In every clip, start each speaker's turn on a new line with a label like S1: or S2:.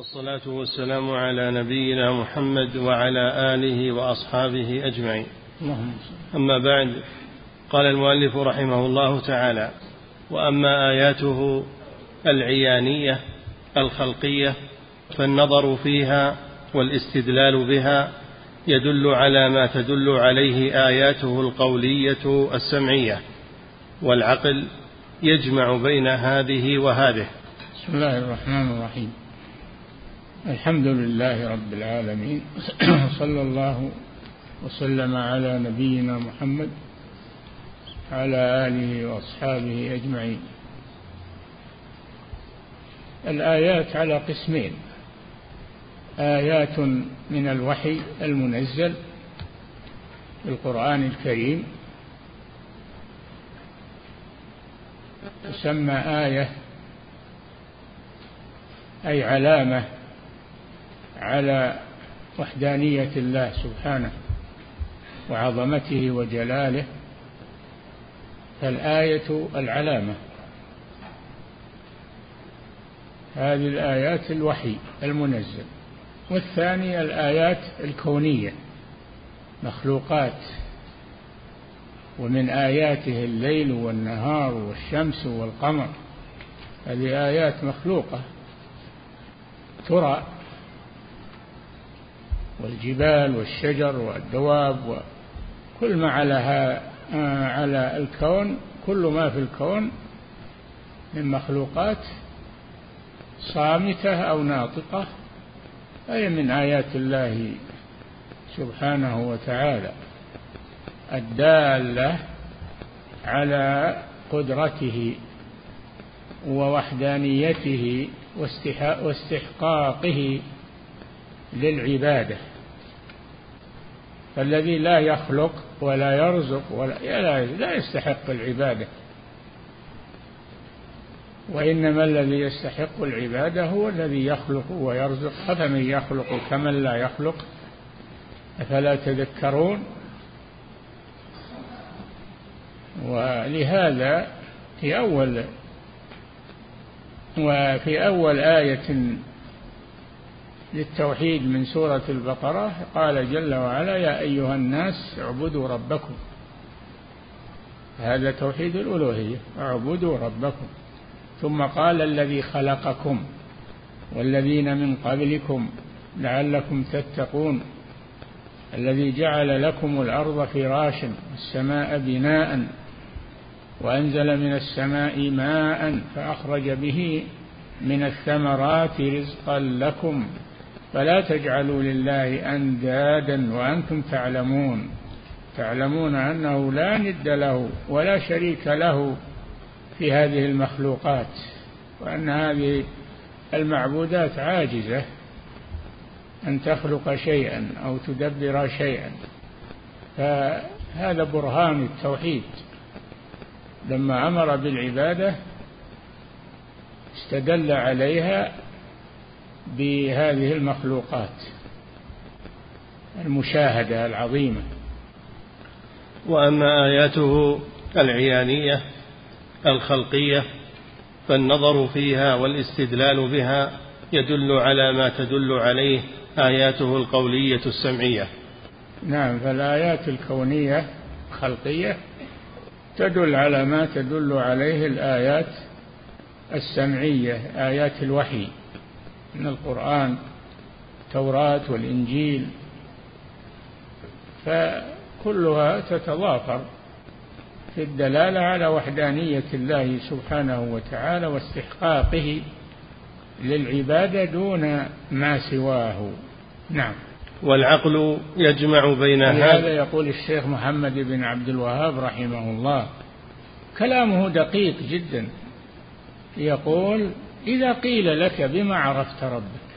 S1: والصلاة والسلام على نبينا محمد وعلى آله وأصحابه أجمعين. أما بعد قال المؤلف رحمه الله تعالى وأما آياته العيانية الخلقية فالنظر فيها والاستدلال بها يدل على ما تدل عليه آياته القولية السمعية والعقل يجمع بين هذه وهذه.
S2: بسم الله الرحمن الرحيم. الحمد لله رب العالمين. صلى الله وسلم على نبينا محمد على آله وأصحابه أجمعين. الآيات على قسمين. آيات من الوحي المنزل في القرآن الكريم. تسمى آية أي علامة على وحدانية الله سبحانه وعظمته وجلاله فالآية العلامة. هذه الآيات الوحي المنزل. والثانية الآيات الكونية مخلوقات. ومن آياته الليل والنهار والشمس والقمر. هذه آيات مخلوقة. ترى والجبال والشجر والدواب وكل ما على على الكون كل ما في الكون من مخلوقات صامتة أو ناطقة أي من آيات الله سبحانه وتعالى. الدالة على قدرته ووحدانيته واستحقاقه للعبادة. فالذي لا يخلق ولا يرزق ولا لا يستحق العبادة. وإنما الذي يستحق العبادة هو الذي يخلق ويرزق. أفمن يخلق كمن لا يخلق. أفلا تذكرون؟ ولهذا في أول وفي أول آية للتوحيد من سورة البقرة قال جل وعلا يا أيها الناس اعبدوا ربكم. هذا توحيد الألوهية اعبدوا ربكم. ثم قال الذي خلقكم والذين من قبلكم لعلكم تتقون الذي جعل لكم الأرض فراشا والسماء بناء وأنزل من السماء ماء فأخرج به من الثمرات رزقا لكم. فلا تجعلوا لله أندادا وأنتم تعلمون. تعلمون أنه لا ند له ولا شريك له في هذه المخلوقات وأن هذه المعبودات عاجزة أن تخلق شيئا أو تدبر شيئا. فهذا برهان التوحيد. لما أمر بالعبادة استدل عليها بهذه المخلوقات المشاهدة العظيمة.
S1: وأما آياته العيانية الخلقية فالنظر فيها والاستدلال بها يدل على ما تدل عليه آياته القولية السمعية.
S2: نعم فالآيات الكونية الخلقية تدل على ما تدل عليه الآيات السمعية آيات الوحي. من القرآن التوراة والإنجيل. فكلها تتضافر في الدلالة على وحدانية الله سبحانه وتعالى واستحقاقه للعبادة دون ما سواه. نعم.
S1: والعقل يجمع بين
S2: هذا يقول الشيخ محمد بن عبد الوهاب رحمه الله كلامه دقيق جدا. يقول إذا قيل لك بما عرفت ربك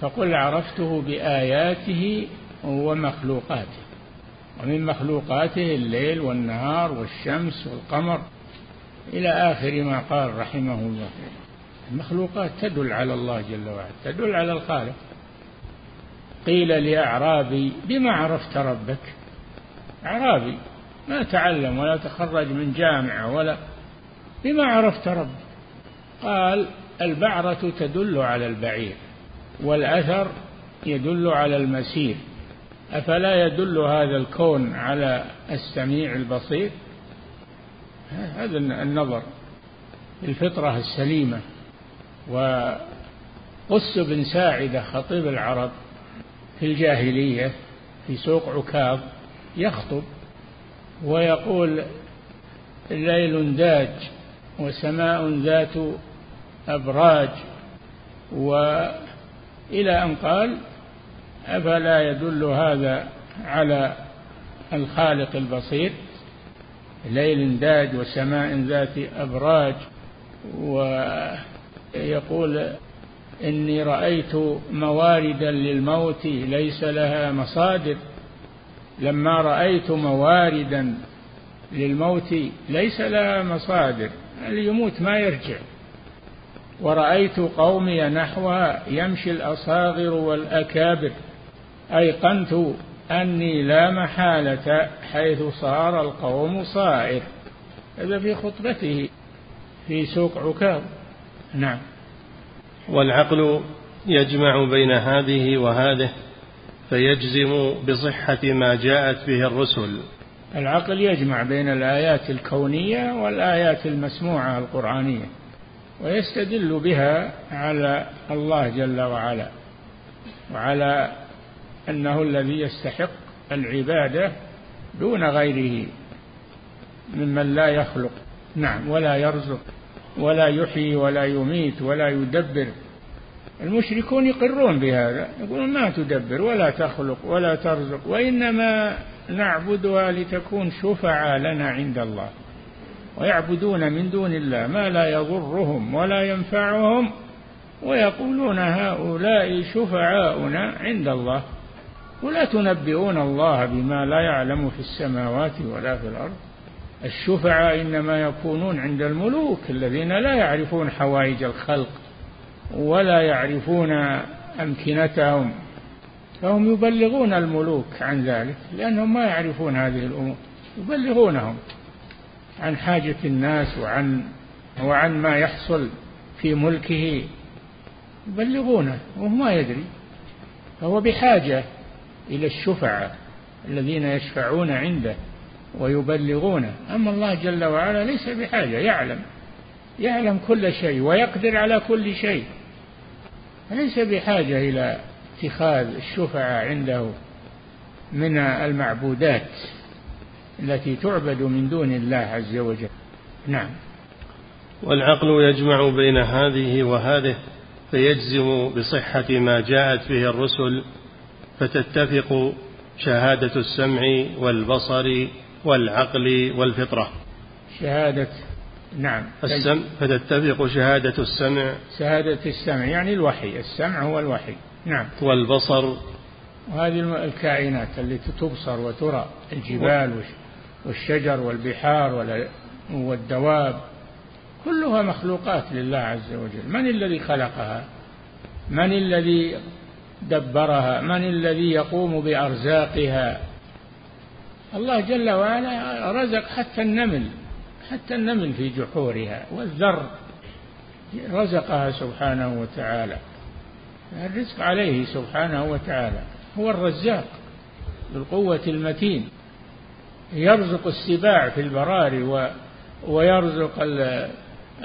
S2: فقل عرفته بآياته ومخلوقاته ومن مخلوقاته الليل والنهار والشمس والقمر إلى آخر ما قال رحمه الله. المخلوقات تدل على الله جل وعلا تدل على الخالق. قيل لأعرابي بما عرفت ربك؟ أعرابي ما تعلم ولا تخرج من جامعة ولا بما عرفت ربك؟ قال البعرة تدل على البعير والأثر يدل على المسير. أفلا يدل هذا الكون على السميع البصير؟ هذا النظر الفطرة السليمة. وقس بن ساعدة خطيب العرب في الجاهلية في سوق عكاظ يخطب ويقول الليل داج وسماء ذات أبراج. وإلى أن قال أفلا يدل هذا على الخالق البصير؟ ليل داج وسماء ذات أبراج. ويقول إني رأيت مواردا للموت ليس لها مصادر. لما رأيت مواردا للموت ليس لها مصادر. اللي يموت ما يرجع. ورأيت قومي نحوها يمشي الأصاغر والأكابر. أيقنت أني لا محالة حيث صار القوم صائر. هذا في خطبته في سوق عكاظ. نعم.
S1: والعقل يجمع بين هذه وهذه فيجزم بصحة ما جاءت به الرسل.
S2: العقل يجمع بين الآيات الكونية والآيات المسموعة القرآنية. ويستدل بها على الله جل وعلا وعلى أنه الذي يستحق العبادة دون غيره ممن لا يخلق نعم ولا يرزق ولا يحيي ولا يميت ولا يدبر. المشركون يقرون بهذا يقولون ما تدبر ولا تخلق ولا ترزق وإنما نعبدها لتكون شفعاء لنا عند الله. ويعبدون من دون الله ما لا يضرهم ولا ينفعهم ويقولون هؤلاء شفعاؤنا عند الله. ولا تنبئون الله بما لا يعلم في السماوات ولا في الأرض. الشفعاء إنما يكونون عند الملوك الذين لا يعرفون حوائج الخلق ولا يعرفون أمكنتهم. فهم يبلغون الملوك عن ذلك لأنهم ما يعرفون هذه الأمور يبلغونهم. عن حاجة الناس وعن وعن ما يحصل في ملكه. يبلغونه وهو ما يدري. فهو بحاجة إلى الشفعاء الذين يشفعون عنده ويبلغونه. أما الله جل وعلا ليس بحاجة يعلم. يعلم كل شيء ويقدر على كل شيء. ليس بحاجة إلى اتخاذ الشفعاء عنده من المعبودات. التي تعبد من دون الله عز وجل. نعم.
S1: والعقل يجمع بين هذه وهذه فيجزم بصحة ما جاءت به الرسل فتتفق شهادة السمع والبصر والعقل والفطرة.
S2: شهادة نعم.
S1: السمع فتتفق شهادة السمع.
S2: شهادة السمع يعني الوحي. السمع هو الوحي. نعم.
S1: والبصر.
S2: وهذه الكائنات التي تبصر وترى الجبال والشجر والبحار والدواب كلها مخلوقات لله عز وجل. من الذي خلقها؟ من الذي دبرها؟ من الذي يقوم بأرزاقها؟ الله جل وعلا رزق حتى النمل حتى النمل في جحورها والذر رزقها سبحانه وتعالى. الرزق عليه سبحانه وتعالى هو الرزاق بالقوة المتين. يرزق السباع في البراري ويرزق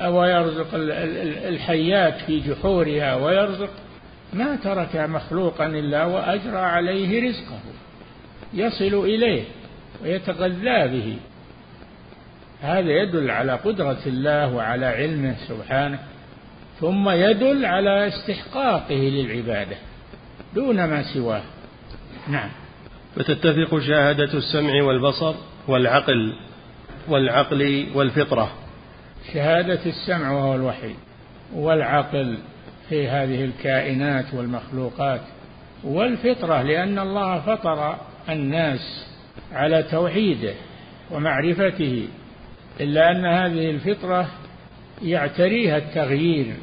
S2: ويرزق الحيات في جحورها ويرزق ما ترك مخلوقا إلا وأجرى عليه رزقه. يصل إليه ويتغذى به. هذا يدل على قدرة الله وعلى علمه سبحانه ثم يدل على استحقاقه للعبادة دون ما سواه. نعم.
S1: فتتفق شهادة السمع والبصر والعقل والعقل والفطرة.
S2: شهادة السمع وهو الوحي والعقل في هذه الكائنات والمخلوقات والفطرة لأن الله فطر الناس على توحيده ومعرفته إلا أن هذه الفطرة يعتريها التغيير.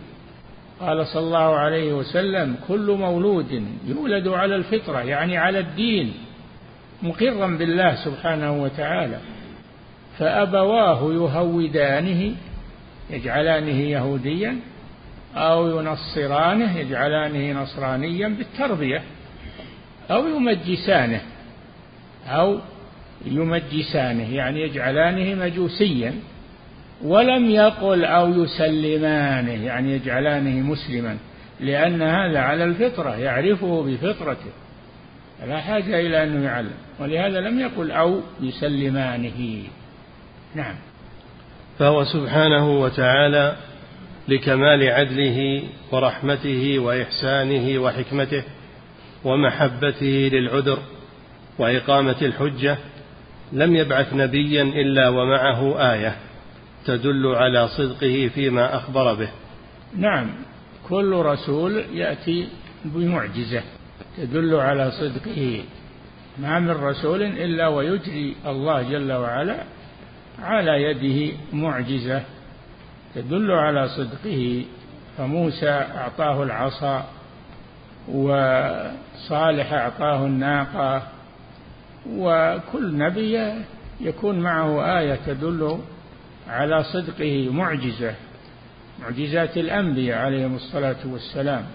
S2: قال صلى الله عليه وسلم كل مولود يولد على الفطرة يعني على الدين. مقرا بالله سبحانه وتعالى فأبواه يهودانه يجعلانه يهوديا أو ينصرانه يجعلانه نصرانيا بالتربية أو يمجسانه أو يمجسانه يعني يجعلانه مجوسيا ولم يقل أو يسلمانه يعني يجعلانه مسلما لأن هذا على الفطرة يعرفه بفطرته. لا حاجة إلى أنه يعلم. ولهذا لم يقل أو يسلمانه. نعم.
S1: فهو سبحانه وتعالى لكمال عدله ورحمته وإحسانه وحكمته ومحبته للعذر وإقامة الحجة لم يبعث نبيا إلا ومعه آية تدل على صدقه فيما أخبر به.
S2: نعم. كل رسول يأتي بمعجزة. تدل على صدقه ما من رسول إلا ويجري الله جل وعلا على يده معجزة. تدل على صدقه فموسى أعطاه العصا وصالح أعطاه الناقة وكل نبي يكون معه آية تدل على صدقه معجزة معجزات الأنبياء عليهم الصلاة والسلام.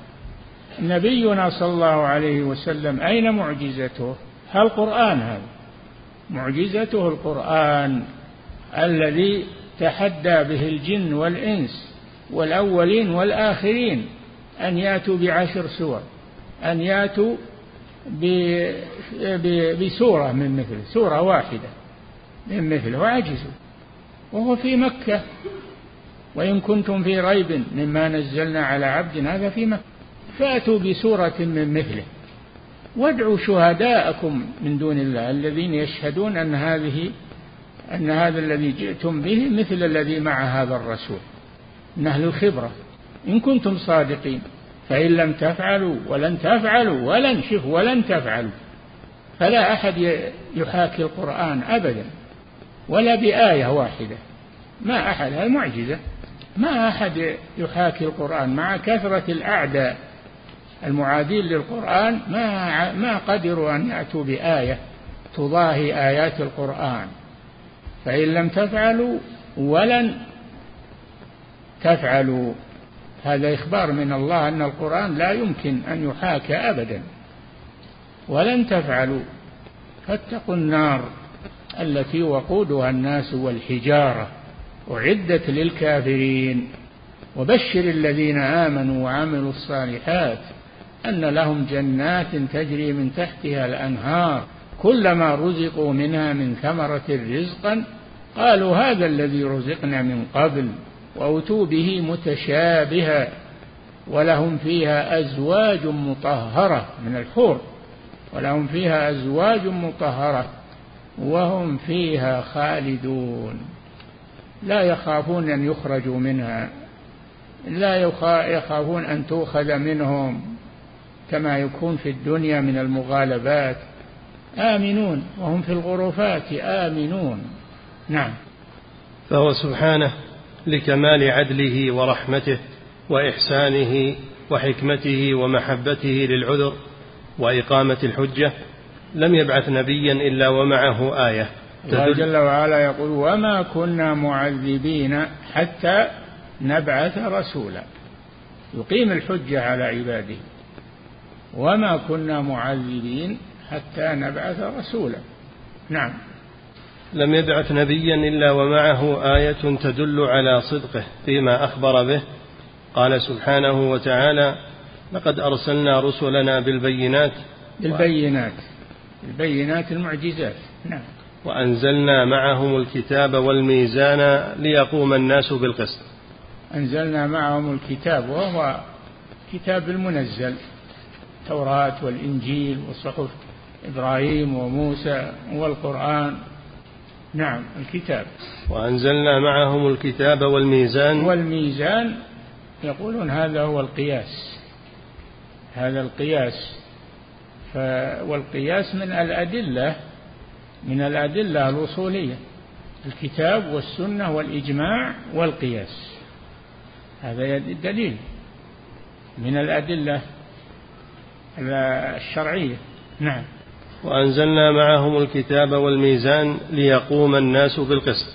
S2: نبينا صلى الله عليه وسلم أين معجزته؟ هل القرآن هذا؟ معجزته القرآن الذي تحدى به الجن والإنس والأولين والآخرين أن يأتوا بعشر سور أن يأتوا بسورة من مثله سورة واحدة من مثله وعجزوا وهو في مكة. وإن كنتم في ريب مما نزلنا على عبد هذا في مكة. فأتوا بسورة من مثله. وادعوا شهداءكم من دون الله الذين يشهدون أن هذه أن هذا الذي جئتم به مثل الذي مع هذا الرسول. من أهل الخبرة. إن كنتم صادقين فإن لم تفعلوا ولن تفعلوا ولن شوف ولن تفعلوا. فلا أحد يحاكي القرآن أبدا ولا بآية واحدة. ما أحد هذه معجزة. ما أحد يحاكي القرآن مع كثرة الأعداء. المعادين للقرآن ما ما قدروا أن يأتوا بآية تضاهي آيات القرآن. فإن لم تفعلوا ولن تفعلوا. هذا إخبار من الله أن القرآن لا يمكن أن يحاكى أبدا. ولن تفعلوا. فاتقوا النار التي وقودها الناس والحجارة. أعدت للكافرين. وبشر الذين آمنوا وعملوا الصالحات. أن لهم جنات تجري من تحتها الأنهار كلما رزقوا منها من ثمرة رزقا قالوا هذا الذي رزقنا من قبل وأتوا به متشابها ولهم فيها أزواج مطهرة من الحور ولهم فيها أزواج مطهرة وهم فيها خالدون. لا يخافون أن يخرجوا منها لا يخافون أن تؤخذ منهم. كما يكون في الدنيا من المغالبات. آمنون وهم في الغرفات آمنون. نعم.
S1: فهو سبحانه لكمال عدله ورحمته وإحسانه وحكمته ومحبته للعذر وإقامة الحجة. لم يبعث نبيا إلا ومعه آية.
S2: الله جل وعلا يقول وما كنا معذبين حتى نبعث رسولا. يقيم الحجة على عباده. وما كنا معذبين حتى نبعث رسولا. نعم.
S1: لم يبعث نبيا إلا ومعه آية تدل على صدقه فيما أخبر به. قال سبحانه وتعالى لقد أرسلنا رسلنا بالبينات.
S2: بالبينات. البينات المعجزات. نعم.
S1: وأنزلنا معهم الكتاب والميزان ليقوم الناس بالقسط.
S2: أنزلنا معهم الكتاب وهو كتاب المنزل. التوراه والإنجيل وصحف إبراهيم وموسى والقرآن. نعم الكتاب.
S1: وأنزلنا معهم الكتاب والميزان.
S2: والميزان يقولون هذا هو القياس. هذا القياس. ف والقياس من الأدلة من الأدلة الوصولية. الكتاب والسنة والإجماع والقياس. هذا دليل من الأدلة. الشرعية. نعم.
S1: وأنزلنا معهم الكتاب والميزان ليقوم الناس بالقسط.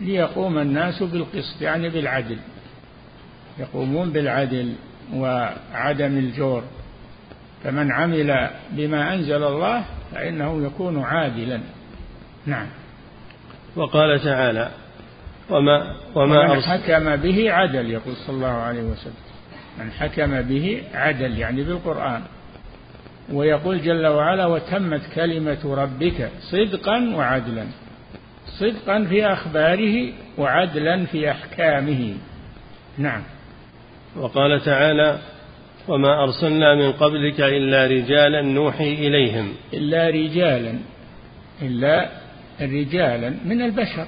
S2: ليقوم الناس بالقسط يعني بالعدل. يقومون بالعدل وعدم الجور. فمن عمل بما أنزل الله فإنه يكون عادلا. نعم.
S1: وقال تعالى وما
S2: وما من حكم به عدل يقول صلى الله عليه وسلم. من حكم به عدل يعني بالقرآن. ويقول جل وعلا وتمت كلمة ربك صدقا وعدلا. صدقا في أخباره وعدلا في أحكامه. نعم.
S1: وقال تعالى وما أرسلنا من قبلك إلا رجالا نوحي إليهم.
S2: إلا رجالا إلا رجالا من البشر.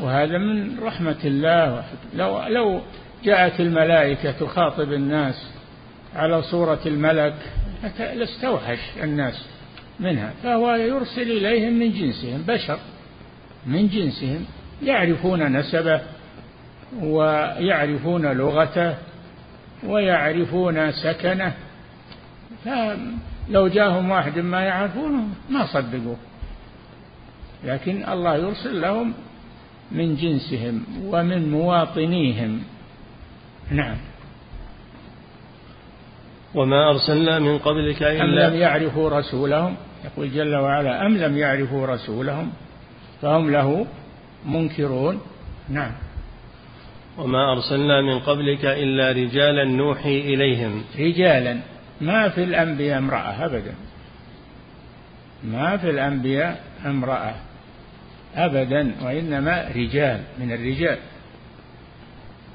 S2: وهذا من رحمة الله. لو لو جاءت الملائكة تخاطب الناس على صورة الملك لاستوحش الناس منها فهو يرسل إليهم من جنسهم بشر من جنسهم يعرفون نسبه ويعرفون لغته ويعرفون سكنه فلو جاءهم واحد ما يعرفونه ما صدقوه. لكن الله يرسل لهم من جنسهم ومن مواطنيهم. نعم.
S1: وما أرسلنا من قبلك إلا
S2: أم لم يعرفوا رسولهم؟ يقول جل وعلا أم لم يعرفوا رسولهم؟ فهم له منكرون. نعم.
S1: وما أرسلنا من قبلك إلا رجالا نوحي إليهم.
S2: رجالا. ما في الأنبياء امرأة أبدا. ما في الأنبياء امرأة أبدا. وإنما رجال من الرجال.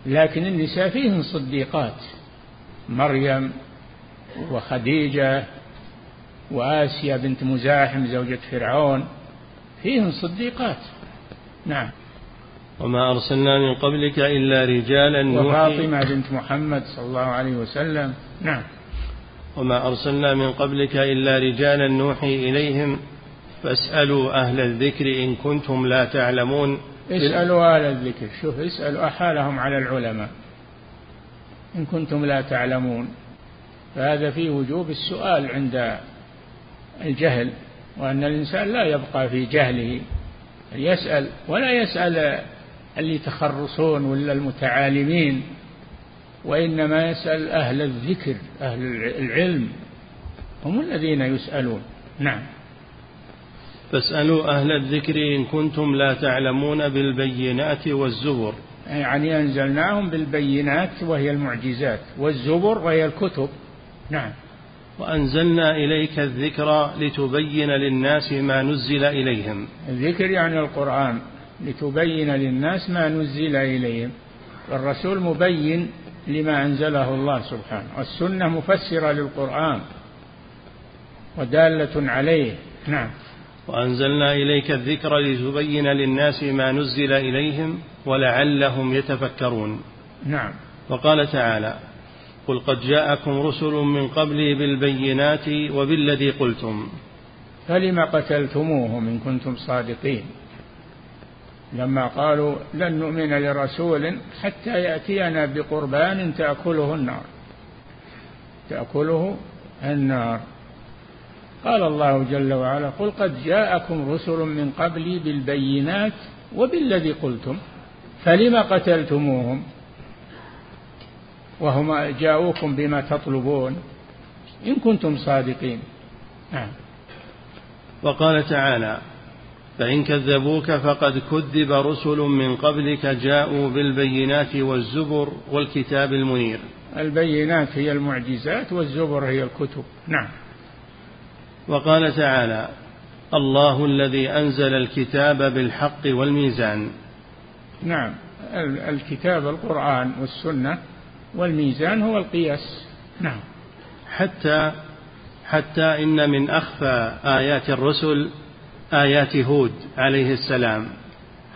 S2: لكن النساء فيهن صديقات مريم وخديجة وآسيا بنت مزاحم زوجة فرعون فيهن صديقات. نعم.
S1: وما أرسلنا من قبلك إلا رجالا
S2: وفاطمة بنت محمد صلى الله عليه وسلم. نعم.
S1: وما أرسلنا من قبلك إلا رجالا نوحي إليهم فاسألوا أهل الذكر إن كنتم لا تعلمون.
S2: اسألوا أهل الذكر. شوف اسألوا أحالهم على العلماء. إن كنتم لا تعلمون. فهذا فيه وجوب السؤال عند الجهل وأن الإنسان لا يبقى في جهله. يسأل ولا يسأل اللي يتخرصون ولا المتعالمين وإنما يسأل أهل الذكر أهل العلم هم الذين يسألون. نعم.
S1: فاسألوا أهل الذكر إن كنتم لا تعلمون بالبينات والزبر.
S2: يعني أنزلناهم بالبينات وهي المعجزات والزبر وهي الكتب. نعم.
S1: وأنزلنا إليك الذكر لتبين للناس ما نزل إليهم.
S2: الذكر يعني القرآن لتبين للناس ما نزل إليهم. والرسول مبين لما أنزله الله سبحانه والسنة مفسرة للقرآن ودالة عليه. نعم.
S1: وأنزلنا إليك الذكر لتبين للناس ما نزل إليهم ولعلهم يتفكرون.
S2: نعم.
S1: وقال تعالى قل قد جاءكم رسل من قبلي بالبينات وبالذي قلتم.
S2: فلم قتلتموهم إن كنتم صادقين؟ لما قالوا لن نؤمن لرسول حتى يأتينا بقربان تأكله النار. تأكله النار. قال الله جل وعلا قل قد جاءكم رسل من قبلي بالبينات وبالذي قلتم فلم قتلتموهم؟ وهم جاءوكم بما تطلبون إن كنتم صادقين. نعم.
S1: وقال تعالى فإن كذبوك فقد كذب رسل من قبلك جاءوا بالبينات والزبر والكتاب المنير.
S2: البينات هي المعجزات والزبر هي الكتب. نعم.
S1: وقال تعالى الله الذي أنزل الكتاب بالحق والميزان.
S2: نعم الكتاب القرآن والسنة والميزان هو القياس. نعم.
S1: حتى حتى إن من أخفى آيات الرسل آيات هود عليه السلام.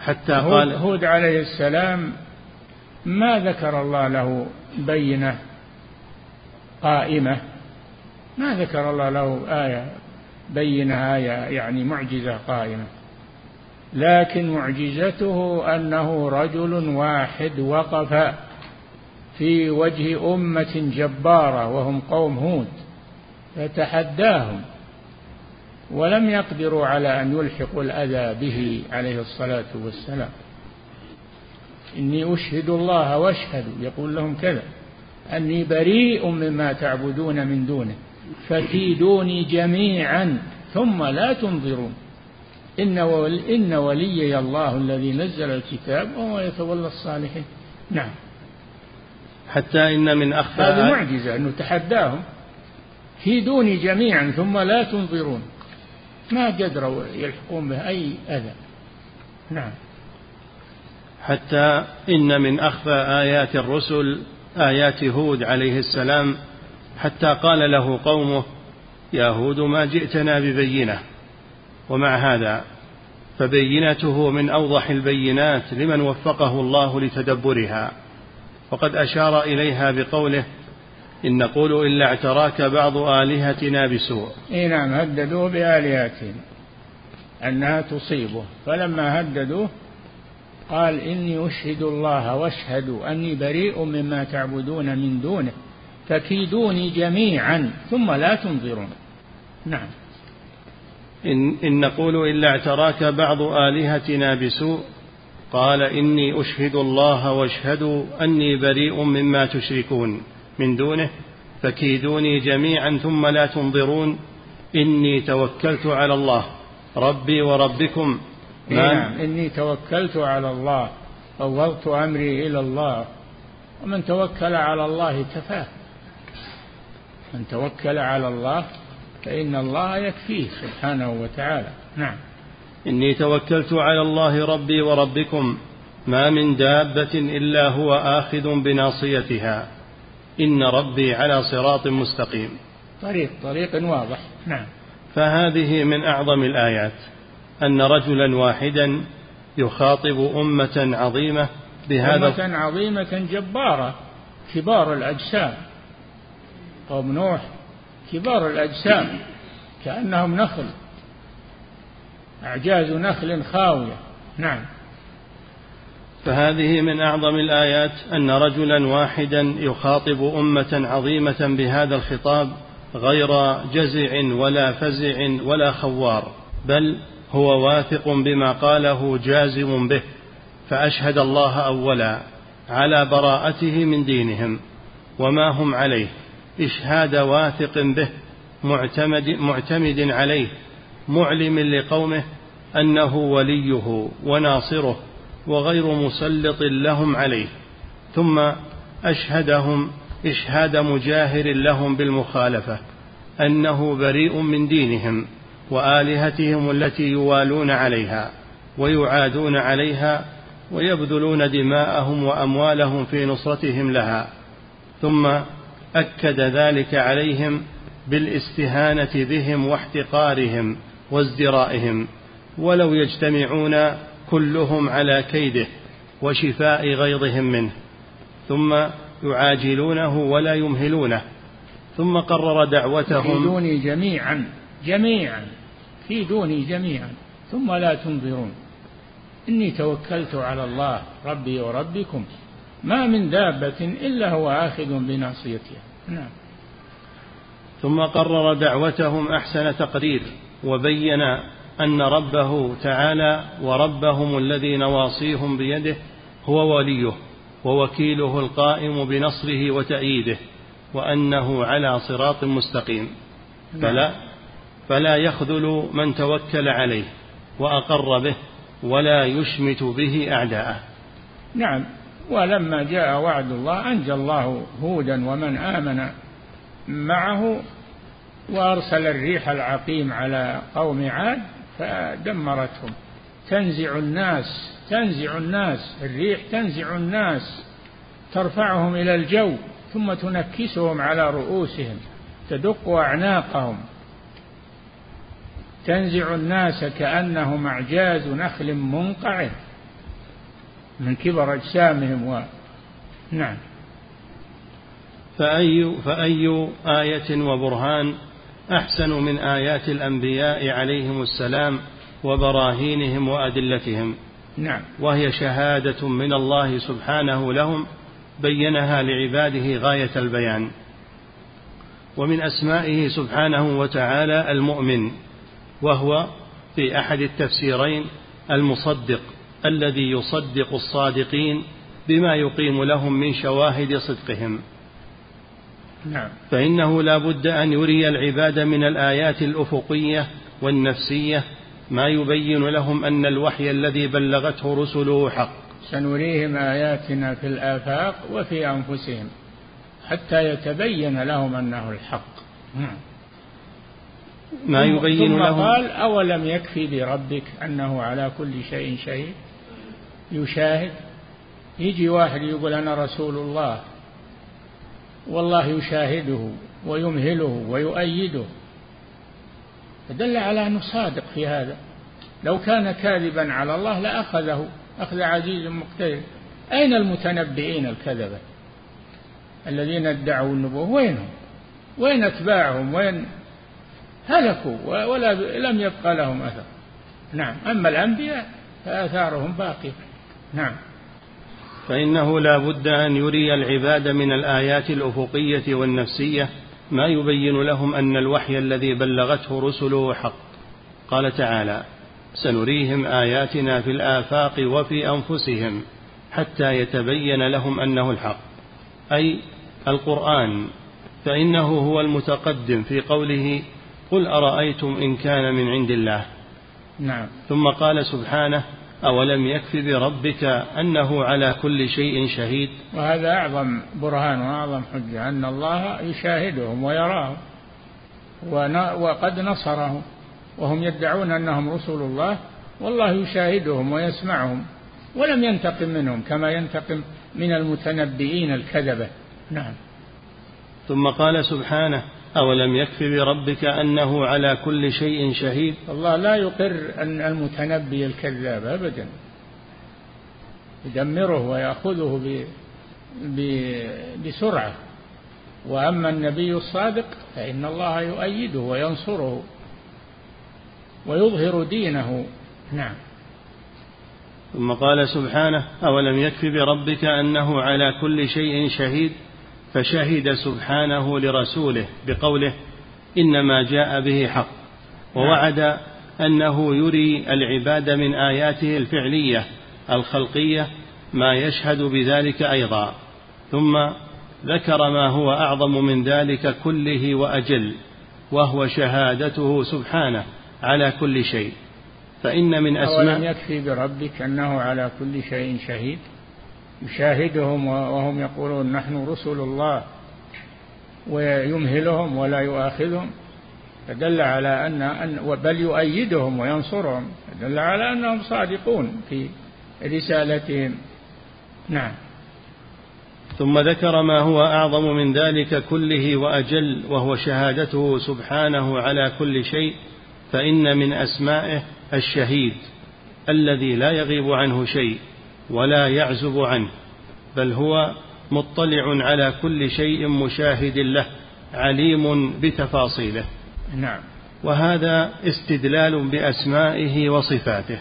S1: حتى
S2: هود قال هود عليه السلام ما ذكر الله له بينة قائمة ما ذكر الله له آية بينة آية يعني معجزة قائمة. لكن معجزته أنه رجل واحد وقف في وجه أمة جبارة وهم قوم هود فتحداهم ولم يقدروا على أن يلحقوا الأذى به عليه الصلاة والسلام. إني أشهد الله وأشهد يقول لهم كذا أني بريء مما تعبدون من دونه. فكيدوني جميعا ثم لا تنظرون. إن, ولي إن وليي الله الذي نزل الكتاب وهو يتولى الصالحين. نعم.
S1: حتى إن من أخفى
S2: هذه معجزة أنه تحداهم كيدوني جميعا ثم لا تنظرون. ما قدروا يلحقون به أي أذى. نعم.
S1: حتى إن من أخفى آيات الرسل آيات هود عليه السلام حتى قال له قومه يا هود ما جئتنا ببينة. ومع هذا فبينته من أوضح البينات لمن وفقه الله لتدبرها. وقد أشار إليها بقوله إن نقول إلا اعتراك بعض آلهتنا بسوء.
S2: إيه نعم هددوه بآلهتهم أنها تصيبه. فلما هددوه قال إني أشهد الله واشهدوا أني بريء مما تعبدون من دونه. فكيدوني جميعا ثم لا تنظرون. نعم.
S1: إن, إن نقول إلا اعتراك بعض آلهتنا بسوء قال إني أشهد الله واشهدوا أني بريء مما تشركون. من دونه فكيدوني جميعا ثم لا تنظرون. إني توكلت على الله ربي وربكم.
S2: نعم. إني توكلت على الله فوضت أمري إلى الله ومن توكل على الله كفاه. من توكل على الله فإن الله يكفيه سبحانه وتعالى. نعم.
S1: إني توكلت على الله ربي وربكم ما من دابة إلا هو آخذ بناصيتها. إن ربي على صراط مستقيم.
S2: طريق طريق واضح. نعم.
S1: فهذه من أعظم الآيات. أن رجلا واحدا يخاطب أمة عظيمة بهذا
S2: أمة عظيمة جبارة كبار الأجسام. قوم نوح كبار الأجسام كأنهم نخل. أعجاز نخل خاوية. نعم.
S1: فهذه من أعظم الآيات أن رجلا واحدا يخاطب أمة عظيمة بهذا الخطاب غير جزع ولا فزع ولا خوار بل هو واثق بما قاله جازم به فأشهد الله أولا على براءته من دينهم وما هم عليه. إشهاد واثق به معتمد, معتمد عليه معلم لقومه أنه وليه وناصره وغير مسلط لهم عليه ثم أشهدهم إشهاد مجاهر لهم بالمخالفة أنه بريء من دينهم وآلهتهم التي يوالون عليها ويعادون عليها ويبذلون دماءهم وأموالهم في نصرتهم لها ثم أكد ذلك عليهم بالاستهانة بهم واحتقارهم وازدرائهم ولو يجتمعون كلهم على كيده وشفاء غيظهم منه ثم يعاجلونه ولا يمهلونه ثم قرر دعوتهم
S2: كيدوني جميعا جميعا كيدوني جميعا ثم لا تنظرون. إني توكلت على الله ربي وربكم ما من دابة إلا هو آخذ بناصيتها. نعم.
S1: ثم قرر دعوتهم أحسن تقرير وبين أن ربه تعالى وربهم الذي نواصيهم بيده هو وليه ووكيله القائم بنصره وتأييده وأنه على صراط مستقيم. فلا فلا يخذل من توكل عليه وأقر به ولا يشمت به أعداءه.
S2: نعم. ولما جاء وعد الله أنجى الله هودا ومن آمن معه وأرسل الريح العقيم على قوم عاد فدمرتهم. تنزع الناس تنزع الناس الريح تنزع الناس ترفعهم إلى الجو ثم تنكسهم على رؤوسهم تدق أعناقهم. تنزع الناس كأنهم أعجاز نخل منقعر من كبر أجسامهم و... نعم.
S1: فأي, فأي آية وبرهان أحسن من آيات الأنبياء عليهم السلام وبراهينهم وأدلتهم.
S2: نعم.
S1: وهي شهادة من الله سبحانه لهم بينها لعباده غاية البيان. ومن أسمائه سبحانه وتعالى المؤمن وهو في أحد التفسيرين المصدق. الذي يصدق الصادقين بما يقيم لهم من شواهد صدقهم.
S2: نعم.
S1: فإنه لا بد أن يري العباد من الآيات الأفقية والنفسية ما يبين لهم أن الوحي الذي بلغته رسله حق.
S2: سنريهم آياتنا في الآفاق وفي أنفسهم حتى يتبين لهم أنه الحق. نعم.
S1: ما يبين
S2: ثم
S1: لهم
S2: قال أولم يكفي بربك أنه على كل شيء شهيد؟ يشاهد يجي واحد يقول أنا رسول الله والله يشاهده ويمهله ويؤيده. فدل على أنه صادق في هذا. لو كان كاذبا على الله لأخذه أخذ عزيز مقتدر. أين المتنبئين الكذبة؟ الذين ادعوا النبوة. وينهم؟ وين أتباعهم؟ وين هلكوا؟ ولا لم يبقى لهم أثر. نعم أما الأنبياء فآثارهم باقية. نعم.
S1: فإنه لا بد أن يري العباد من الآيات الأفقية والنفسية ما يبين لهم أن الوحي الذي بلغته رسله حق. قال تعالى سنريهم آياتنا في الآفاق وفي أنفسهم حتى يتبين لهم أنه الحق. أي القرآن. فإنه هو المتقدم في قوله قل أرأيتم إن كان من عند الله.
S2: نعم.
S1: ثم قال سبحانه أولم يكف بربك أنه على كل شيء شهيد؟
S2: وهذا أعظم برهان وأعظم حجة أن الله يشاهدهم ويراهم وقد نصرهم وهم يدعون أنهم رسل الله والله يشاهدهم ويسمعهم ولم ينتقم منهم كما ينتقم من المتنبئين الكذبة. نعم.
S1: ثم قال سبحانه أولم يكف بربك أنه على كل شيء شهيد؟
S2: الله لا يقر أن المتنبي الكذاب أبدا. يدمره ويأخذه ب... ب... بسرعة. وأما النبي الصادق فإن الله يؤيده وينصره ويظهر دينه. نعم.
S1: ثم قال سبحانه أولم يكف بربك أنه على كل شيء شهيد؟ فشهد سبحانه لرسوله بقوله إنما جاء به حق ووعد أنه يري العباد من آياته الفعلية الخلقية ما يشهد بذلك أيضا. ثم ذكر ما هو أعظم من ذلك كله وأجل وهو شهادته سبحانه على كل شيء. فإن من أسماء
S2: أولم يكفي بربك أنه على كل شيء شهيد؟ يشاهدهم وهم يقولون نحن رسل الله ويمهلهم ولا يؤاخذهم. فدل على أن بل يؤيدهم وينصرهم. دل على أنهم صادقون في رسالتهم. نعم.
S1: ثم ذكر ما هو أعظم من ذلك كله وأجل وهو شهادته سبحانه على كل شيء فإن من أسمائه الشهيد الذي لا يغيب عنه شيء. ولا يعزب عنه بل هو مطلع على كل شيء مشاهد له عليم بتفاصيله.
S2: نعم.
S1: وهذا استدلال بأسمائه وصفاته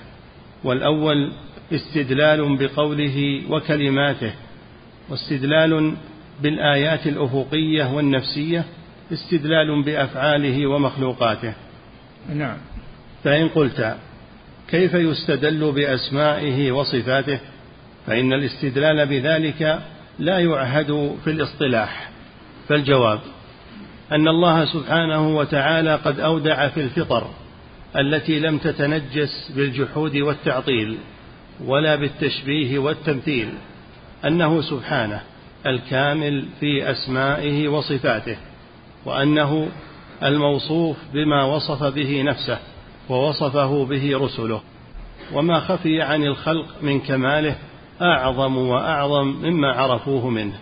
S1: والأول استدلال بقوله وكلماته واستدلال بالآيات الأفقية والنفسية استدلال بأفعاله ومخلوقاته.
S2: نعم.
S1: فإن قلت كيف يستدل بأسمائه وصفاته؟ فإن الاستدلال بذلك لا يعهد في الاصطلاح. فالجواب أن الله سبحانه وتعالى قد أودع في الفطر التي لم تتنجس بالجحود والتعطيل ولا بالتشبيه والتمثيل أنه سبحانه الكامل في أسمائه وصفاته وأنه الموصوف بما وصف به نفسه ووصفه به رسله وما خفي عن الخلق من كماله أعظم وأعظم مما عرفوه منه.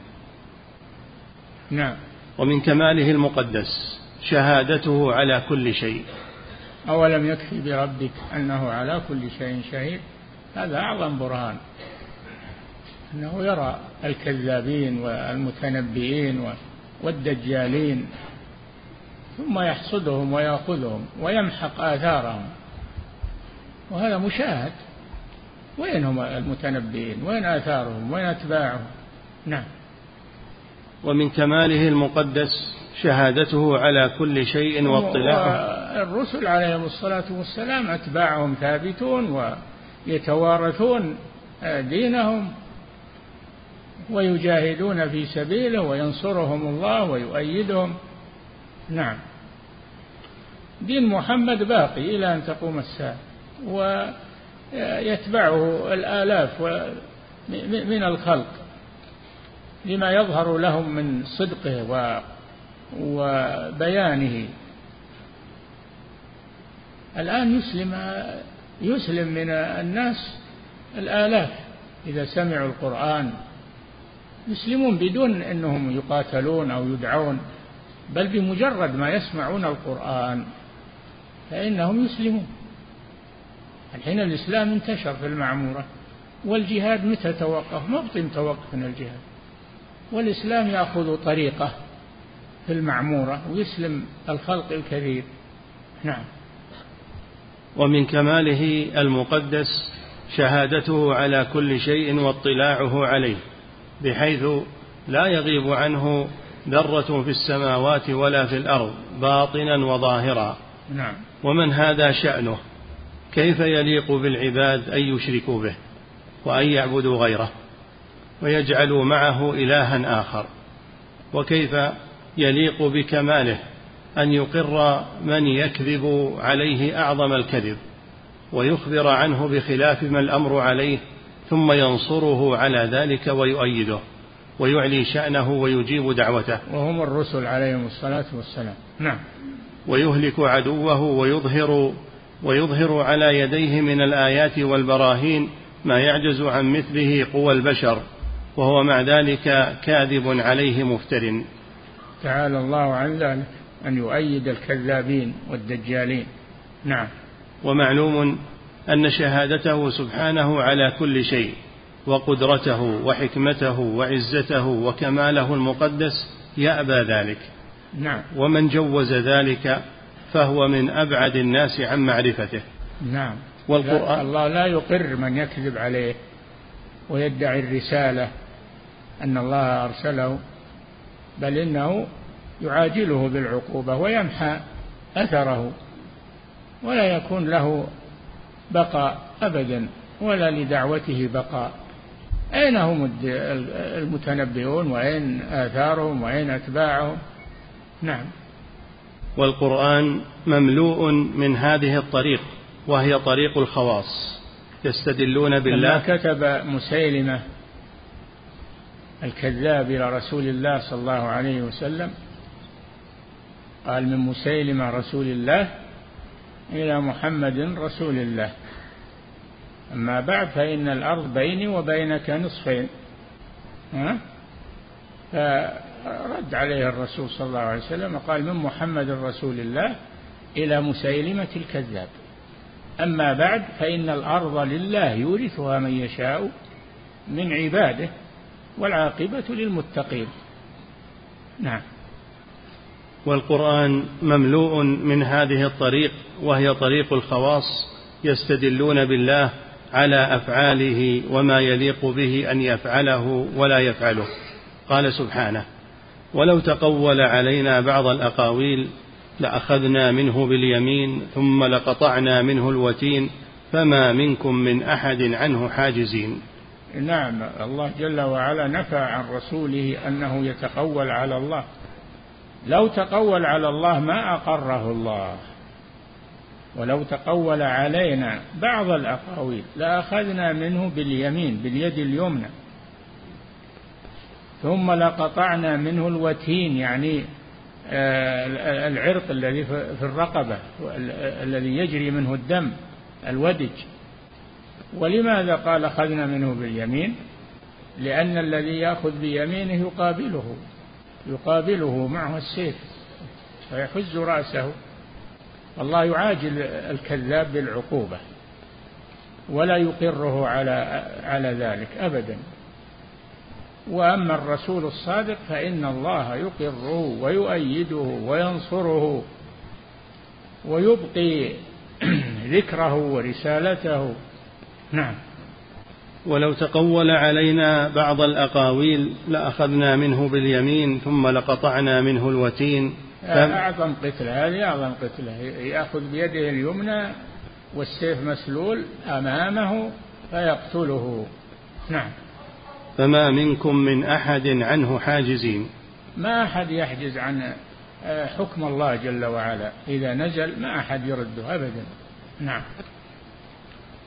S2: نعم.
S1: ومن كماله المقدس شهادته على كل شيء.
S2: أولم يكفي بربك أنه على كل شيء شهيد؟ هذا أعظم برهان. أنه يرى الكذابين والمتنبئين والدجالين ثم يحصدهم ويأخذهم ويمحق آثارهم. وهذا مشاهد. وين هم المتنبئين وين آثارهم؟ وين أتباعهم؟ نعم.
S1: ومن كماله المقدس شهادته على كل شيء واطلاعه.
S2: الرسل عليهم الصلاة والسلام أتباعهم ثابتون ويتوارثون دينهم ويجاهدون في سبيله وينصرهم الله ويؤيدهم. نعم. دين محمد باقي إلى أن تقوم الساعة. ويتبعه الآلاف من الخلق لما يظهر لهم من صدقه وبيانه. الآن يسلم يسلم من الناس الآلاف إذا سمعوا القرآن. يسلمون بدون أنهم يقاتلون أو يدعون بل بمجرد ما يسمعون القرآن فإنهم يسلمون. الحين الإسلام انتشر في المعمورة والجهاد متى توقف؟ ما بطي متوقف من الجهاد. والإسلام يأخذ طريقة في المعمورة ويسلم الخلق الكثير نعم.
S1: ومن كماله المقدس شهادته على كل شيء واطلاعه عليه بحيث لا يغيب عنه ذرة في السماوات ولا في الأرض باطنا وظاهرا.
S2: نعم.
S1: ومن هذا شأنه؟ كيف يليق بالعباد أن يشركوا به وأن يعبدوا غيره ويجعلوا معه إلها آخر وكيف يليق بكماله أن يقر من يكذب عليه أعظم الكذب ويخبر عنه بخلاف ما الأمر عليه ثم ينصره على ذلك ويؤيده ويعلي شأنه ويجيب دعوته.
S2: وهم الرسل عليهم الصلاة والسلام. نعم.
S1: ويهلك عدوه ويظهر ويظهر على يديه من الآيات والبراهين ما يعجز عن مثله قوى البشر وهو مع ذلك كاذب عليه مفتر.
S2: تعالى الله عن ذلك أن يؤيد الكذابين والدجالين. نعم.
S1: ومعلوم أن شهادته سبحانه على كل شيء وقدرته وحكمته وعزته وكماله المقدس يأبى ذلك.
S2: نعم.
S1: ومن جوز ذلك فهو من أبعد الناس عن معرفته.
S2: نعم. والقرآن الله لا يقر من يكذب عليه ويدعي الرسالة أن الله أرسله بل إنه يعاجله بالعقوبة ويمحى أثره ولا يكون له بقاء أبدا ولا لدعوته بقاء. أين هم المتنبئون؟ وأين آثارهم؟ وأين أتباعهم؟ نعم.
S1: والقرآن مملوء من هذه الطريق وهي طريق الخواص. يستدلون بالله.
S2: لما كتب مسيلمة الكذاب إلى رسول الله صلى الله عليه وسلم قال من مسيلمة رسول الله إلى محمد رسول الله. أما بعد فإن الأرض بيني وبينك نصفين. ها؟ فرد عليه الرسول صلى الله عليه وسلم وقال من محمد رسول الله إلى مسيلمة الكذاب. أما بعد فإن الأرض لله يورثها من يشاء من عباده والعاقبة للمتقين. نعم.
S1: والقرآن مملوء من هذه الطريق وهي طريق الخواص يستدلون بالله على أفعاله وما يليق به أن يفعله ولا يفعله. قال سبحانه ولو تقول علينا بعض الأقاويل لأخذنا منه باليمين ثم لقطعنا منه الوتين فما منكم من أحد عنه حاجزين.
S2: نعم الله جل وعلا نفى عن رسوله أنه يتقول على الله. لو تقول على الله ما أقره الله. ولو تقول علينا بعض الأقاويل لأخذنا منه باليمين باليد اليمنى. ثم لقطعنا منه الوتين يعني آه، العرق الذي في الرقبة الذي يجري منه الدم الودج. ولماذا قال أخذنا منه باليمين؟ لأن الذي يأخذ بيمينه يقابله يقابله معه السيف فيحز رأسه. الله يعاجل الكذاب بالعقوبة ولا يقره على على ذلك أبدا. وأما الرسول الصادق فإن الله يقره ويؤيده وينصره ويبقي ذكره ورسالته. نعم.
S1: ولو تقول علينا بعض الأقاويل لأخذنا منه باليمين ثم لقطعنا منه الوتين.
S2: أعظم قتلة هذه أعظم قتلة يأخذ بيده اليمنى والسيف مسلول أمامه فيقتله. نعم.
S1: فما منكم من أحد عنه حاجزين.
S2: ما أحد يحجز عن آه، حكم الله جل وعلا. إذا نزل ما أحد يرده أبدا. نعم.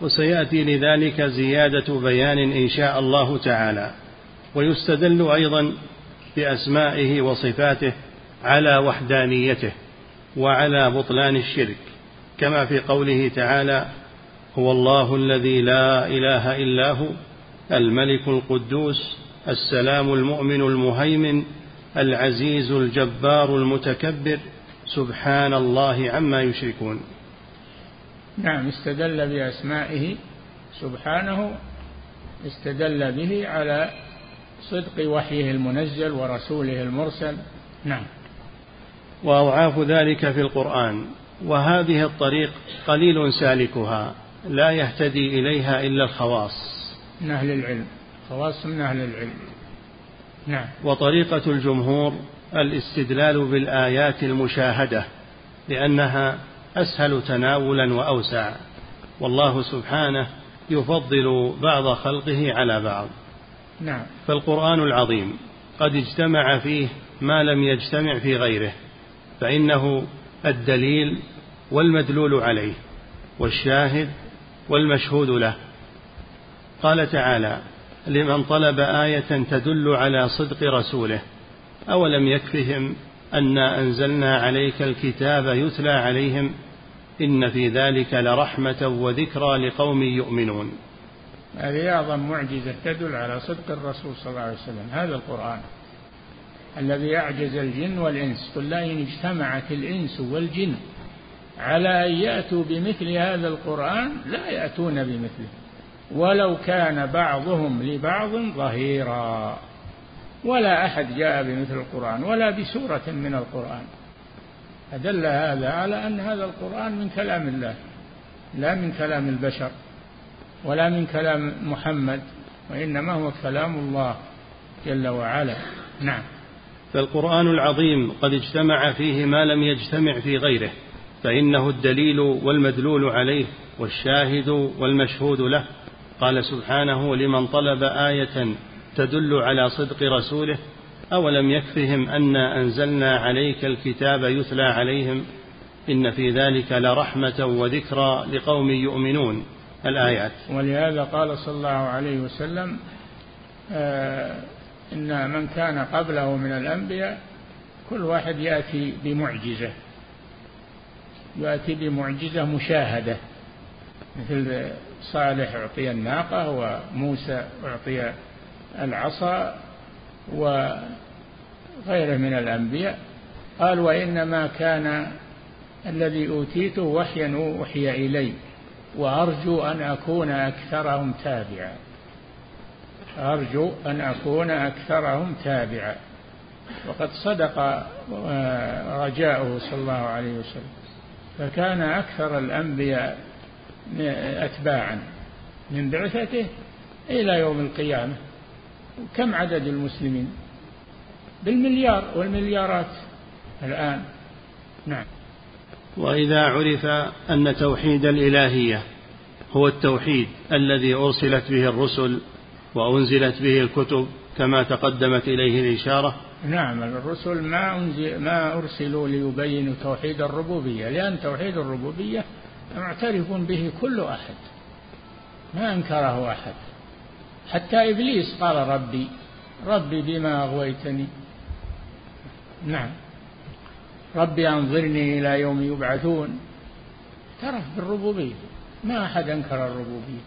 S1: وسيأتي لذلك زيادة بيان إن شاء الله تعالى. ويستدل أيضا بأسمائه وصفاته على وحدانيته وعلى بطلان الشرك. كما في قوله تعالى هو الله الذي لا إله إلا هو الملك القدوس السلام المؤمن المهيمن العزيز الجبار المتكبر سبحان الله عما يشركون.
S2: نعم استدل بأسمائه سبحانه استدل به على صدق وحيه المنزل ورسوله المرسل. نعم.
S1: وأضعاف ذلك في القرآن. وهذه الطريق قليل سالكها لا يهتدي إليها إلا الخواص.
S2: من أهل العلم. خواص من أهل العلم. نعم.
S1: وطريقة الجمهور الاستدلال بالآيات المشاهدة لأنها أسهل تناولا وأوسع. والله سبحانه يفضل بعض خلقه على بعض.
S2: نعم.
S1: فالقرآن العظيم قد اجتمع فيه ما لم يجتمع في غيره فإنه الدليل والمدلول عليه والشاهد والمشهود له. قال تعالى لمن طلب آية تدل على صدق رسوله أولم يكفهم أنا أنزلنا عليك الكتاب يتلى عليهم إن في ذلك لرحمة وذكرى لقوم يؤمنون.
S2: هذه أعظم معجزة تدل على صدق الرسول صلى الله عليه وسلم هذا القرآن الذي أعجز الجن والإنس. قل إن اجتمعت الإنس والجن على أن يأتوا بمثل هذا القرآن لا يأتون بمثله. ولو كان بعضهم لبعض ظهيرا. ولا أحد جاء بمثل القرآن ولا بسورة من القرآن. أدل هذا على أن هذا القرآن من كلام الله لا من كلام البشر ولا من كلام محمد وإنما هو كلام الله جل وعلا. نعم.
S1: فالقرآن العظيم قد اجتمع فيه ما لم يجتمع في غيره فإنه الدليل والمدلول عليه والشاهد والمشهود له. قال سبحانه لمن طلب آية تدل على صدق رسوله أولم يكفهم أنا أنزلنا عليك الكتاب يتلى عليهم؟ إن في ذلك لرحمة وذكرى لقوم يؤمنون. الآيات.
S2: ولهذا قال صلى الله عليه وسلم آه إن من كان قبله من الأنبياء كل واحد يأتي بمعجزة. يأتي بمعجزة مشاهدة مثل صالح أعطي الناقة وموسى أعطي العصا وغيره من الأنبياء. قال وإنما كان الذي أوتيته وحيا أوحي إلي وأرجو أن أكون أكثرهم تابعا. أرجو أن أكون أكثرهم تابعا. وقد صدق آه، رجاؤه صلى الله عليه وسلم. فكان أكثر الأنبياء أتباعا من بعثته إلى يوم القيامة. كم عدد المسلمين؟ بالمليار والمليارات الآن. نعم.
S1: وإذا عرف أن توحيد الإلهية هو التوحيد الذي أرسلت به الرسل وأنزلت به الكتب كما تقدمت إليه الإشارة.
S2: نعم الرسل ما أنزل ما أرسلوا ليبينوا توحيد الربوبية لأن توحيد الربوبية معترف به كل أحد ما أنكره أحد. حتى إبليس قال ربي ربي بما أغويتني. نعم. ربي أنظرني إلى يوم يبعثون. اعترف بالربوبية. ما أحد أنكر الربوبية.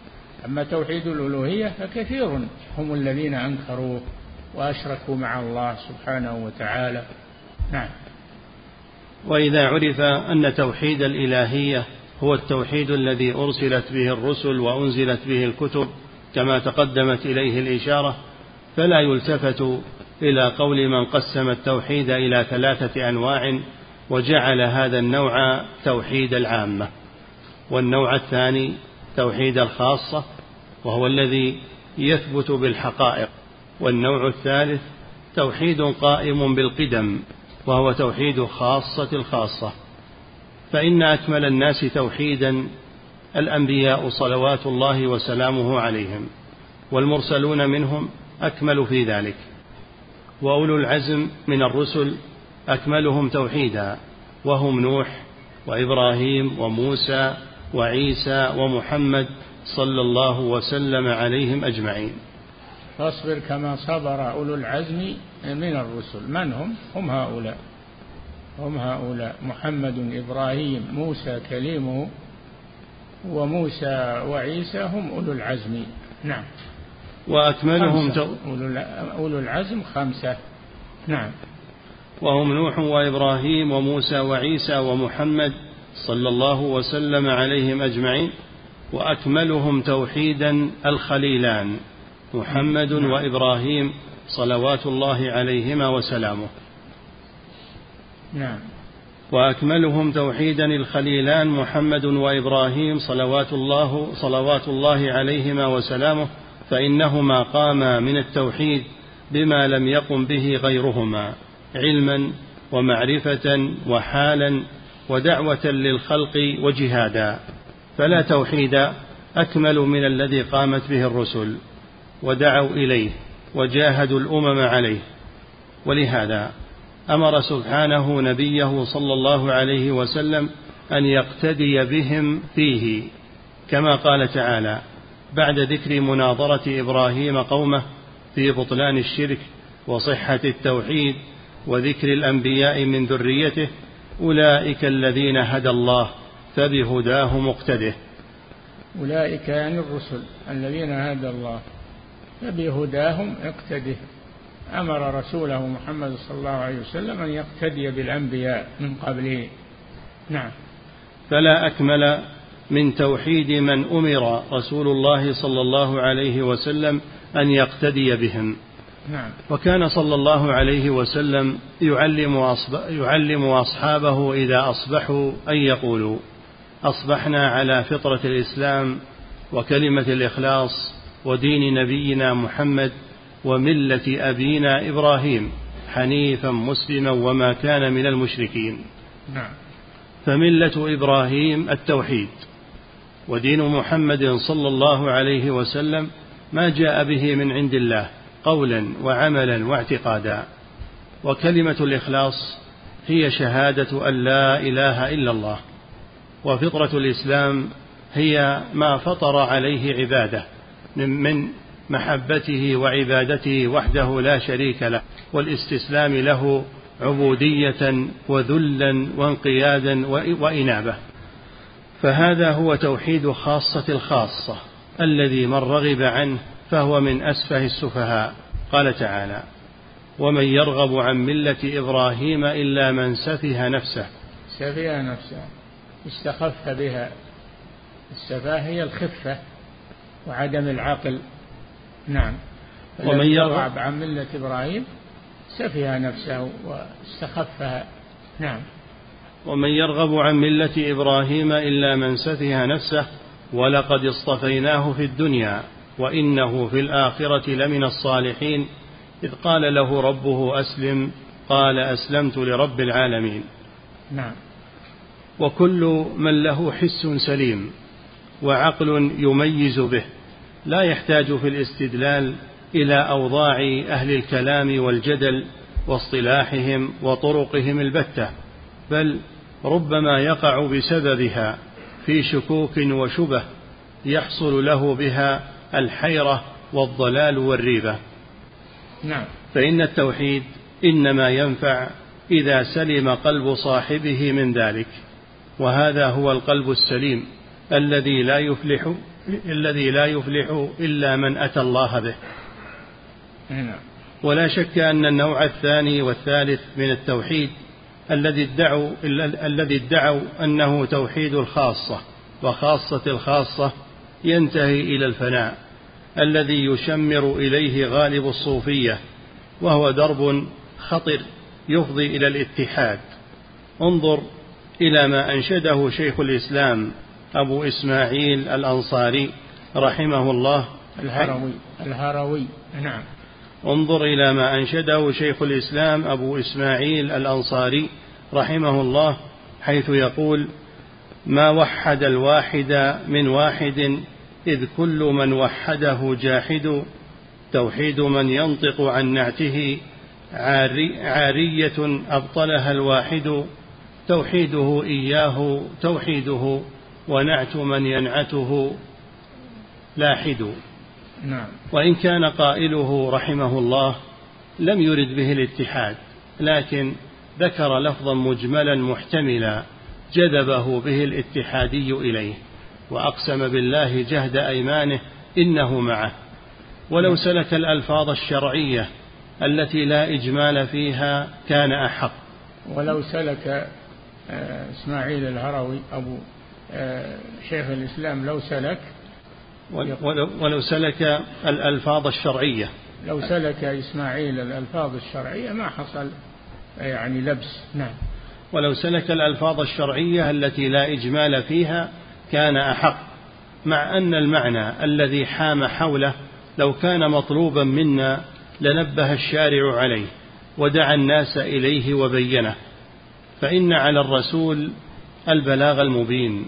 S2: أما توحيد الألوهية فكثير هم الذين أنكروه وأشركوا مع الله سبحانه وتعالى. نعم.
S1: وإذا عرف أن توحيد الإلهية هو التوحيد الذي أرسلت به الرسل وأنزلت به الكتب كما تقدمت إليه الإشارة فلا يلتفت إلى قول من قسم التوحيد إلى ثلاثة أنواع وجعل هذا النوع توحيد العامة. والنوع الثاني توحيد الخاصة وهو الذي يثبت بالحقائق. والنوع الثالث توحيد قائم بالقدم وهو توحيد خاصة الخاصة. فإن أكمل الناس توحيدا الأنبياء صلوات الله وسلامه عليهم والمرسلون منهم أكمل في ذلك. وأولو العزم من الرسل أكملهم توحيدا وهم نوح وإبراهيم وموسى وعيسى ومحمد صلى الله وسلم عليهم أجمعين.
S2: فاصبر كما صبر أولو العزم من الرسل. من هم؟ هم هؤلاء. هم هؤلاء محمد إبراهيم موسى كليمه وموسى وعيسى هم أولو العزم. نعم.
S1: وأكملهم
S2: أولو العزم خمسة. نعم.
S1: وهم نوح وإبراهيم وموسى وعيسى ومحمد صلى الله وسلم عليهم أجمعين. وأكملهم توحيدا الخليلان محمد نعم. وإبراهيم صلوات الله عليهما وسلامه.
S2: نعم.
S1: وأكملهم توحيدا الخليلان محمد وإبراهيم صلوات الله صلوات الله عليهما وسلامه فإنهما قاما من التوحيد بما لم يقم به غيرهما علما ومعرفة وحالا ودعوة للخلق وجهادا. فلا توحيد أكمل من الذي قامت به الرسل ودعوا إليه وجاهدوا الأمم عليه. ولهذا أمر سبحانه نبيه صلى الله عليه وسلم أن يقتدي بهم فيه. كما قال تعالى بعد ذكر مناظرة إبراهيم قومه في بطلان الشرك وصحة التوحيد وذكر الأنبياء من ذريته أولئك الذين هدى الله فبهداه مقتده.
S2: أولئك يعني الرسل الذين هدى الله فبهداهم اقتده أمر رسوله محمد صلى الله عليه وسلم أن يقتدي بالأنبياء من قبله. نعم.
S1: فلا أكمل من توحيد من أمر رسول الله صلى الله عليه وسلم أن يقتدي بهم.
S2: نعم.
S1: وكان صلى الله عليه وسلم يعلم, يعلم أصحابه إذا أصبحوا أن يقولوا أصبحنا على فطرة الإسلام وكلمة الإخلاص ودين نبينا محمد وملة أبينا إبراهيم حنيفا مسلما وما كان من المشركين.
S2: نعم.
S1: فملة إبراهيم التوحيد. ودين محمد صلى الله عليه وسلم ما جاء به من عند الله قولا وعملا واعتقادا. وكلمة الإخلاص هي شهادة أن لا إله إلا الله. وفطرة الإسلام هي ما فطر عليه عباده من محبته وعبادته وحده لا شريك له والاستسلام له عبودية وذلا وانقيادا وإنابة. فهذا هو توحيد خاصة الخاصة الذي من رغب عنه فهو من أسفه السفهاء. قال تعالى ومن يرغب عن ملة إبراهيم إلا من سفه نفسه.
S2: سفه نفسه استخف بها. السفاه هي الخفة وعدم العقل. نعم. ومن يرغب عن ملة إبراهيم سفه نفسه واستخفها. نعم.
S1: ومن يرغب عن ملة إبراهيم إلا من سفه نفسه ولقد اصطفيناه في الدنيا وإنه في الآخرة لمن الصالحين. إذ قال له ربه أسلم قال أسلمت لرب العالمين.
S2: نعم.
S1: وكل من له حس سليم وعقل يميز به. لا يحتاج في الاستدلال إلى أوضاع أهل الكلام والجدل واصطلاحهم وطرقهم البتة بل ربما يقع بسببها في شكوك وشبه يحصل له بها الحيرة والضلال والريبة.
S2: نعم.
S1: فإن التوحيد إنما ينفع إذا سلم قلب صاحبه من ذلك وهذا هو القلب السليم الذي لا يفلح الذي لا يفلح إلا من أتى الله به. ولا شك أن النوع الثاني والثالث من التوحيد الذي ادعوا الذي ادعوا أنه توحيد الخاصة وخاصة الخاصة ينتهي إلى الفناء الذي يشمر إليه غالب الصوفية وهو درب خطر يفضي إلى الاتحاد. انظر إلى ما أنشده شيخ الإسلام أبو إسماعيل الأنصاري رحمه الله.
S2: الهروي. الهروي. نعم.
S1: انظر إلى ما أنشده شيخ الإسلام أبو إسماعيل الأنصاري رحمه الله حيث يقول ما وحد الواحد من واحد إذ كل من وحده جاحد توحيد من ينطق عن نعته عاري عارية أبطلها الواحد توحيده إياه توحيده ونعت من ينعته لاحد.
S2: نعم.
S1: وإن كان قائله رحمه الله لم يرد به الاتحاد لكن ذكر لفظا مجملا محتملا جذبه به الاتحادي إليه وأقسم بالله جهد أيمانه إنه معه. ولو سلك الألفاظ الشرعية التي لا إجمال فيها كان أحق.
S2: ولو سلك آه، إسماعيل الهروي أبو شيخ الإسلام لو سلك
S1: ولو, ولو سلك الألفاظ الشرعية.
S2: لو سلك إسماعيل الألفاظ الشرعية ما حصل يعني لبس. نعم.
S1: ولو سلك الألفاظ الشرعية التي لا إجمال فيها كان أحق مع أن المعنى الذي حام حوله لو كان مطلوبا منا لنبه الشارع عليه ودعا الناس إليه وبينه. فإن على الرسول البلاغ المبين.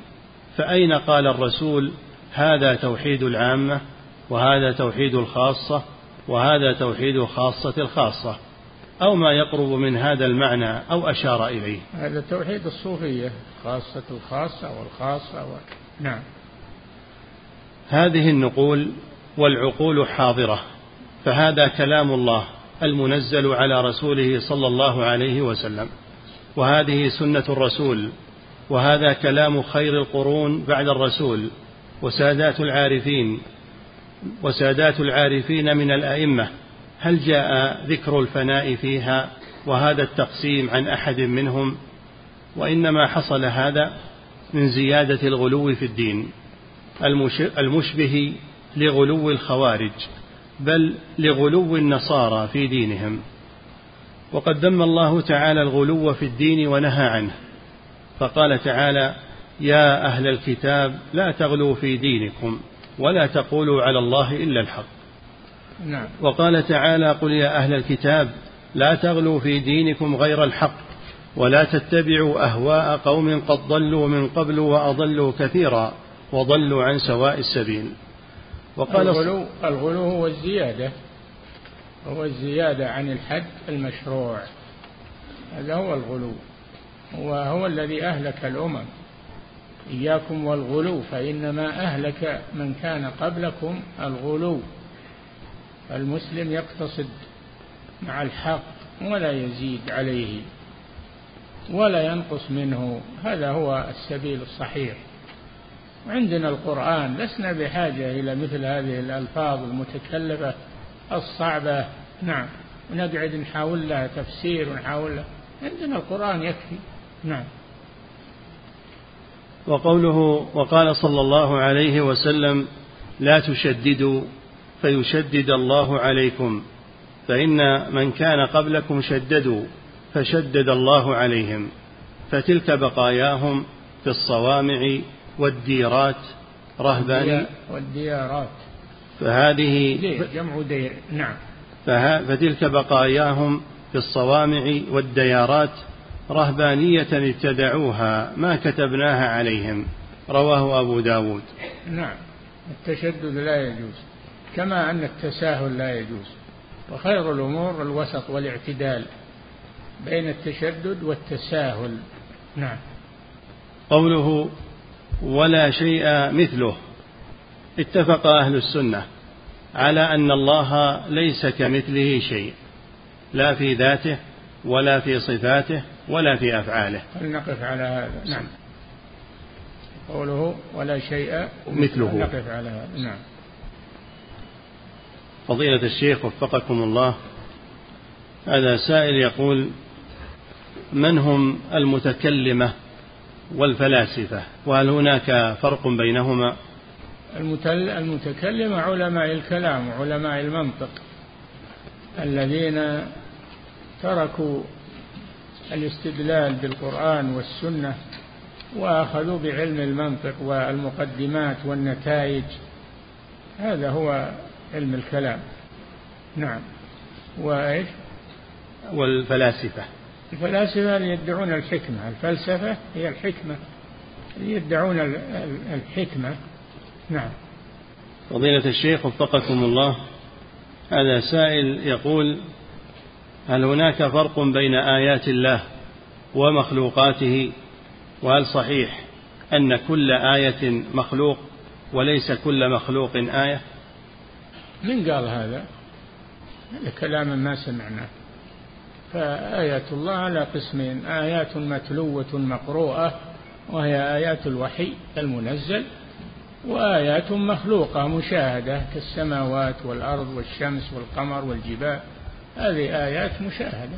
S1: فأين قال الرسول هذا توحيد العامة وهذا توحيد الخاصة وهذا توحيد خاصة الخاصة أو ما يقرب من هذا المعنى أو أشار إليه؟
S2: هذا توحيد الصوفية خاصة الخاصة والخاصة و... نعم.
S1: هذه النقول والعقول حاضرة فهذا كلام الله المنزل على رسوله صلى الله عليه وسلم وهذه سنة الرسول وهذا كلام خير القرون بعد الرسول وسادات العارفين وسادات العارفين من الأئمة. هل جاء ذكر الفناء فيها وهذا التقسيم عن أحد منهم؟ وإنما حصل هذا من زيادة الغلو في الدين المشبه لغلو الخوارج بل لغلو النصارى في دينهم. وقد ذم الله تعالى الغلو في الدين ونهى عنه. فقال تعالى يا أهل الكتاب لا تغلوا في دينكم ولا تقولوا على الله إلا الحق.
S2: نعم.
S1: وقال تعالى قل يا أهل الكتاب لا تغلوا في دينكم غير الحق ولا تتبعوا أهواء قوم قد ضلوا من قبل وأضلوا كثيرا وضلوا عن سواء السبيل.
S2: وقال الغلو, الغلو هو الزيادة هو الزيادة عن الحد المشروع. هذا هو الغلو. وهو الذي أهلك الأمم. إياكم والغلو فإنما أهلك من كان قبلكم الغلو. المسلم يقتصد مع الحق ولا يزيد عليه ولا ينقص منه. هذا هو السبيل الصحيح. عندنا القرآن لسنا بحاجة إلى مثل هذه الألفاظ المتكلفة الصعبة. نعم ونقعد نحاول لها تفسير ونحاول لها. عندنا القرآن يكفي. نعم.
S1: وقوله وقال صلى الله عليه وسلم لا تشددوا فيشدد الله عليكم فإن من كان قبلكم شددوا فشدد الله عليهم فتلك بقاياهم في الصوامع والديرات رهبان
S2: والديارات.
S1: فهذه
S2: جمع دير نعم.
S1: فتلك بقاياهم في الصوامع والديارات رهبانية ابتدعوها ما كتبناها عليهم رواه أبو داود.
S2: نعم التشدد لا يجوز كما أن التساهل لا يجوز. وخير الأمور الوسط والاعتدال بين التشدد والتساهل. نعم.
S1: قوله ولا شيء مثله اتفق أهل السنة على أن الله ليس كمثله شيء لا في ذاته ولا في صفاته ولا في أفعاله.
S2: نقف على هذا. نعم. قوله ولا شيء
S1: مثله.
S2: نقف على هذا. نعم.
S1: فضيلة الشيخ وفقكم الله هذا سائل يقول من هم المتكلمة والفلاسفة؟ وهل هناك فرق بينهما؟
S2: المتكلمة علماء الكلام علماء المنطق الذين تركوا الاستدلال بالقرآن والسنة وأخذوا بعلم المنطق والمقدمات والنتائج. هذا هو علم الكلام. نعم. وإيش؟
S1: والفلاسفة.
S2: الفلاسفة اللي يدعون الحكمة. الفلسفة هي الحكمة. اللي يدعون الحكمة. نعم.
S1: فضيلة الشيخ وفقكم الله. هذا سائل يقول هل هناك فرق بين آيات الله ومخلوقاته؟ وهل صحيح أن كل آية مخلوق وليس كل مخلوق آية؟
S2: من قال هذا؟ هذا كلام ما سمعناه. فآيات الله على قسمين آيات متلوة مقروءة وهي آيات الوحي المنزل وآيات مخلوقة مشاهدة كالسماوات والأرض والشمس والقمر والجبال. هذه آيات مشاهدة.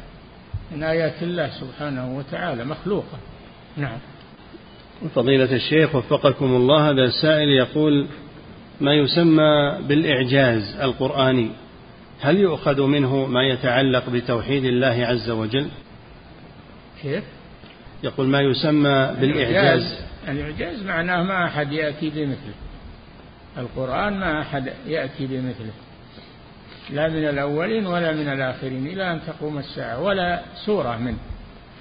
S2: من آيات الله سبحانه وتعالى مخلوقة. نعم.
S1: فضيلة الشيخ وفقكم الله هذا السائل يقول ما يسمى بالإعجاز القرآني؟ هل يؤخذ منه ما يتعلق بتوحيد الله عز وجل؟
S2: كيف؟
S1: يقول ما يسمى بالإعجاز.
S2: الإعجاز معناه ما أحد يأتي بمثله. القرآن ما أحد يأتي بمثله. لا من الأولين ولا من الآخرين إلى أن تقوم الساعة ولا سورة منه.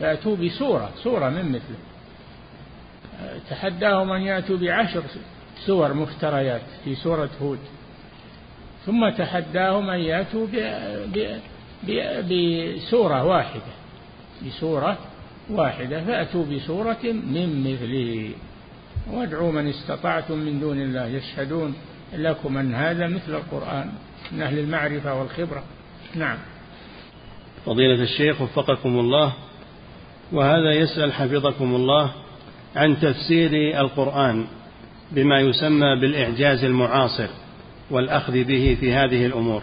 S2: فأتوا بسورة سورة من مثله. تحداهم أن يأتوا بعشر سور مفتريات في سورة هود. ثم تحداهم أن يأتوا بسورة واحدة. بسورة واحدة فأتوا بسورة من مثله. وادعوا من استطعتم من دون الله يشهدون لكم أن هذا مثل القرآن. من أهل المعرفة والخبرة. نعم.
S1: فضيلة الشيخ وفقكم الله وهذا يسأل حفظكم الله عن تفسير القرآن بما يسمى بالإعجاز المعاصر والأخذ به في هذه الأمور.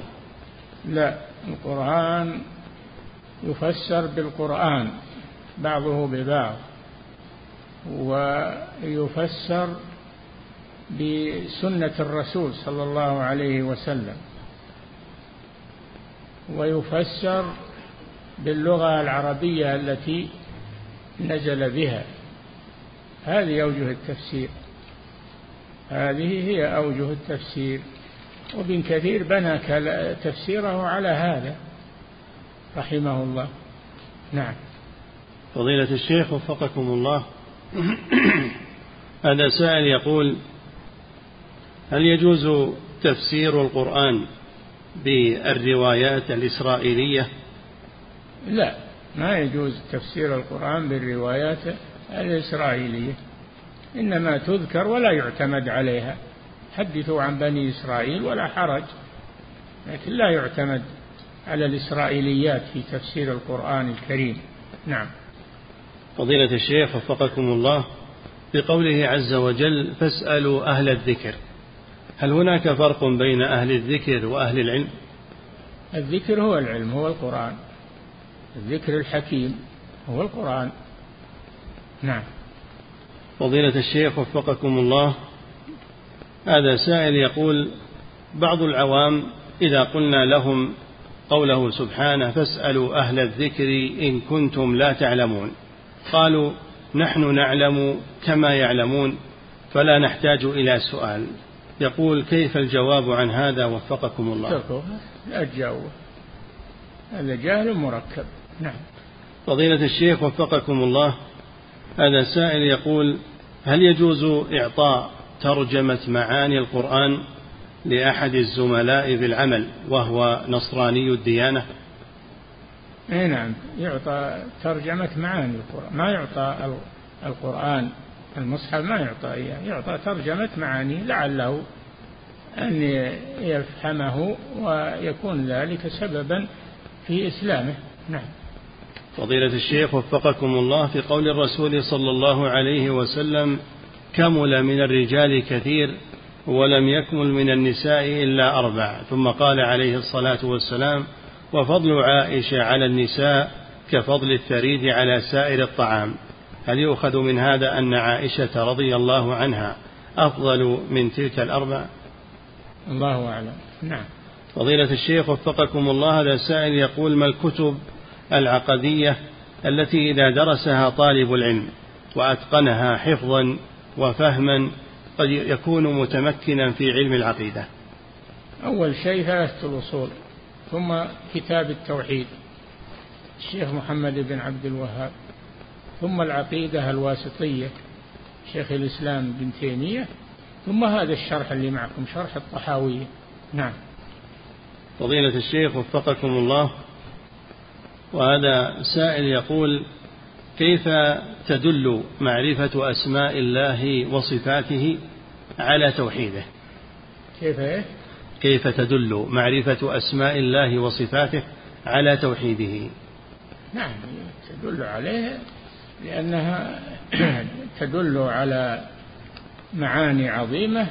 S2: لا القرآن يفسر بالقرآن بعضه ببعض ويفسر بسنة الرسول صلى الله عليه وسلم. ويفسر باللغة العربية التي نزل بها. هذه أوجه التفسير. هذه هي أوجه التفسير. وابن كثير بنى تفسيره على هذا رحمه الله. نعم.
S1: فضيلة الشيخ وفقكم الله. هذا سائل يقول هل يجوز تفسير القرآن بالروايات الإسرائيلية؟
S2: لا ما يجوز تفسير القرآن بالروايات الإسرائيلية إنما تذكر ولا يعتمد عليها. حدثوا عن بني إسرائيل ولا حرج لكن لا يعتمد على الإسرائيليات في تفسير القرآن الكريم. نعم.
S1: فضيلة الشيخ وفقكم الله بقوله عز وجل فاسألوا أهل الذكر. هل هناك فرق بين أهل الذكر وأهل العلم؟
S2: الذكر هو العلم هو القرآن. الذكر الحكيم هو القرآن. نعم.
S1: فضيلة الشيخ وفقكم الله هذا سائل يقول بعض العوام إذا قلنا لهم قوله سبحانه فاسألوا أهل الذكر إن كنتم لا تعلمون قالوا نحن نعلم كما يعلمون فلا نحتاج إلى سؤال يقول كيف الجواب عن هذا؟ وفقكم الله.
S2: تجاوب هذا جهل مركب. نعم.
S1: فضيلة الشيخ وفقكم الله. هذا سائل يقول هل يجوز إعطاء ترجمة معاني القرآن لأحد الزملاء في العمل وهو نصراني الديانة؟
S2: اي نعم. يعطى ترجمة معاني القرآن. ما يعطى القرآن المصحف ما يعطى إياه يعطى ترجمة معاني لعله أن يفهمه ويكون ذلك سببا في إسلامه. نعم.
S1: فضيلة الشيخ وفقكم الله في قول الرسول صلى الله عليه وسلم كمل من الرجال كثير ولم يكمل من النساء إلا أربع ثم قال عليه الصلاة والسلام وفضل عائشة على النساء كفضل الثريد على سائر الطعام هل يؤخذ من هذا أن عائشة رضي الله عنها أفضل من تلك الأربع؟
S2: الله أعلم. نعم.
S1: فضيلة الشيخ وفقكم الله هذا سائل يقول ما الكتب العقدية التي إذا درسها طالب العلم وأتقنها حفظا وفهما قد يكون متمكنا في علم العقيدة؟
S2: أول شيء ثلاثة الأصول ثم كتاب التوحيد. الشيخ محمد بن عبد الوهاب. ثم العقيدة الواسطية شيخ الإسلام بن تيمية ثم هذا الشرح اللي معكم شرح الطحاوية نعم.
S1: فضيلة الشيخ وفقكم الله. وهذا سائل يقول كيف تدل معرفة أسماء الله وصفاته على توحيده؟
S2: كيف إيه؟
S1: كيف تدل معرفة أسماء الله وصفاته على توحيده؟
S2: نعم تدل عليه لأنها تدل على معاني عظيمة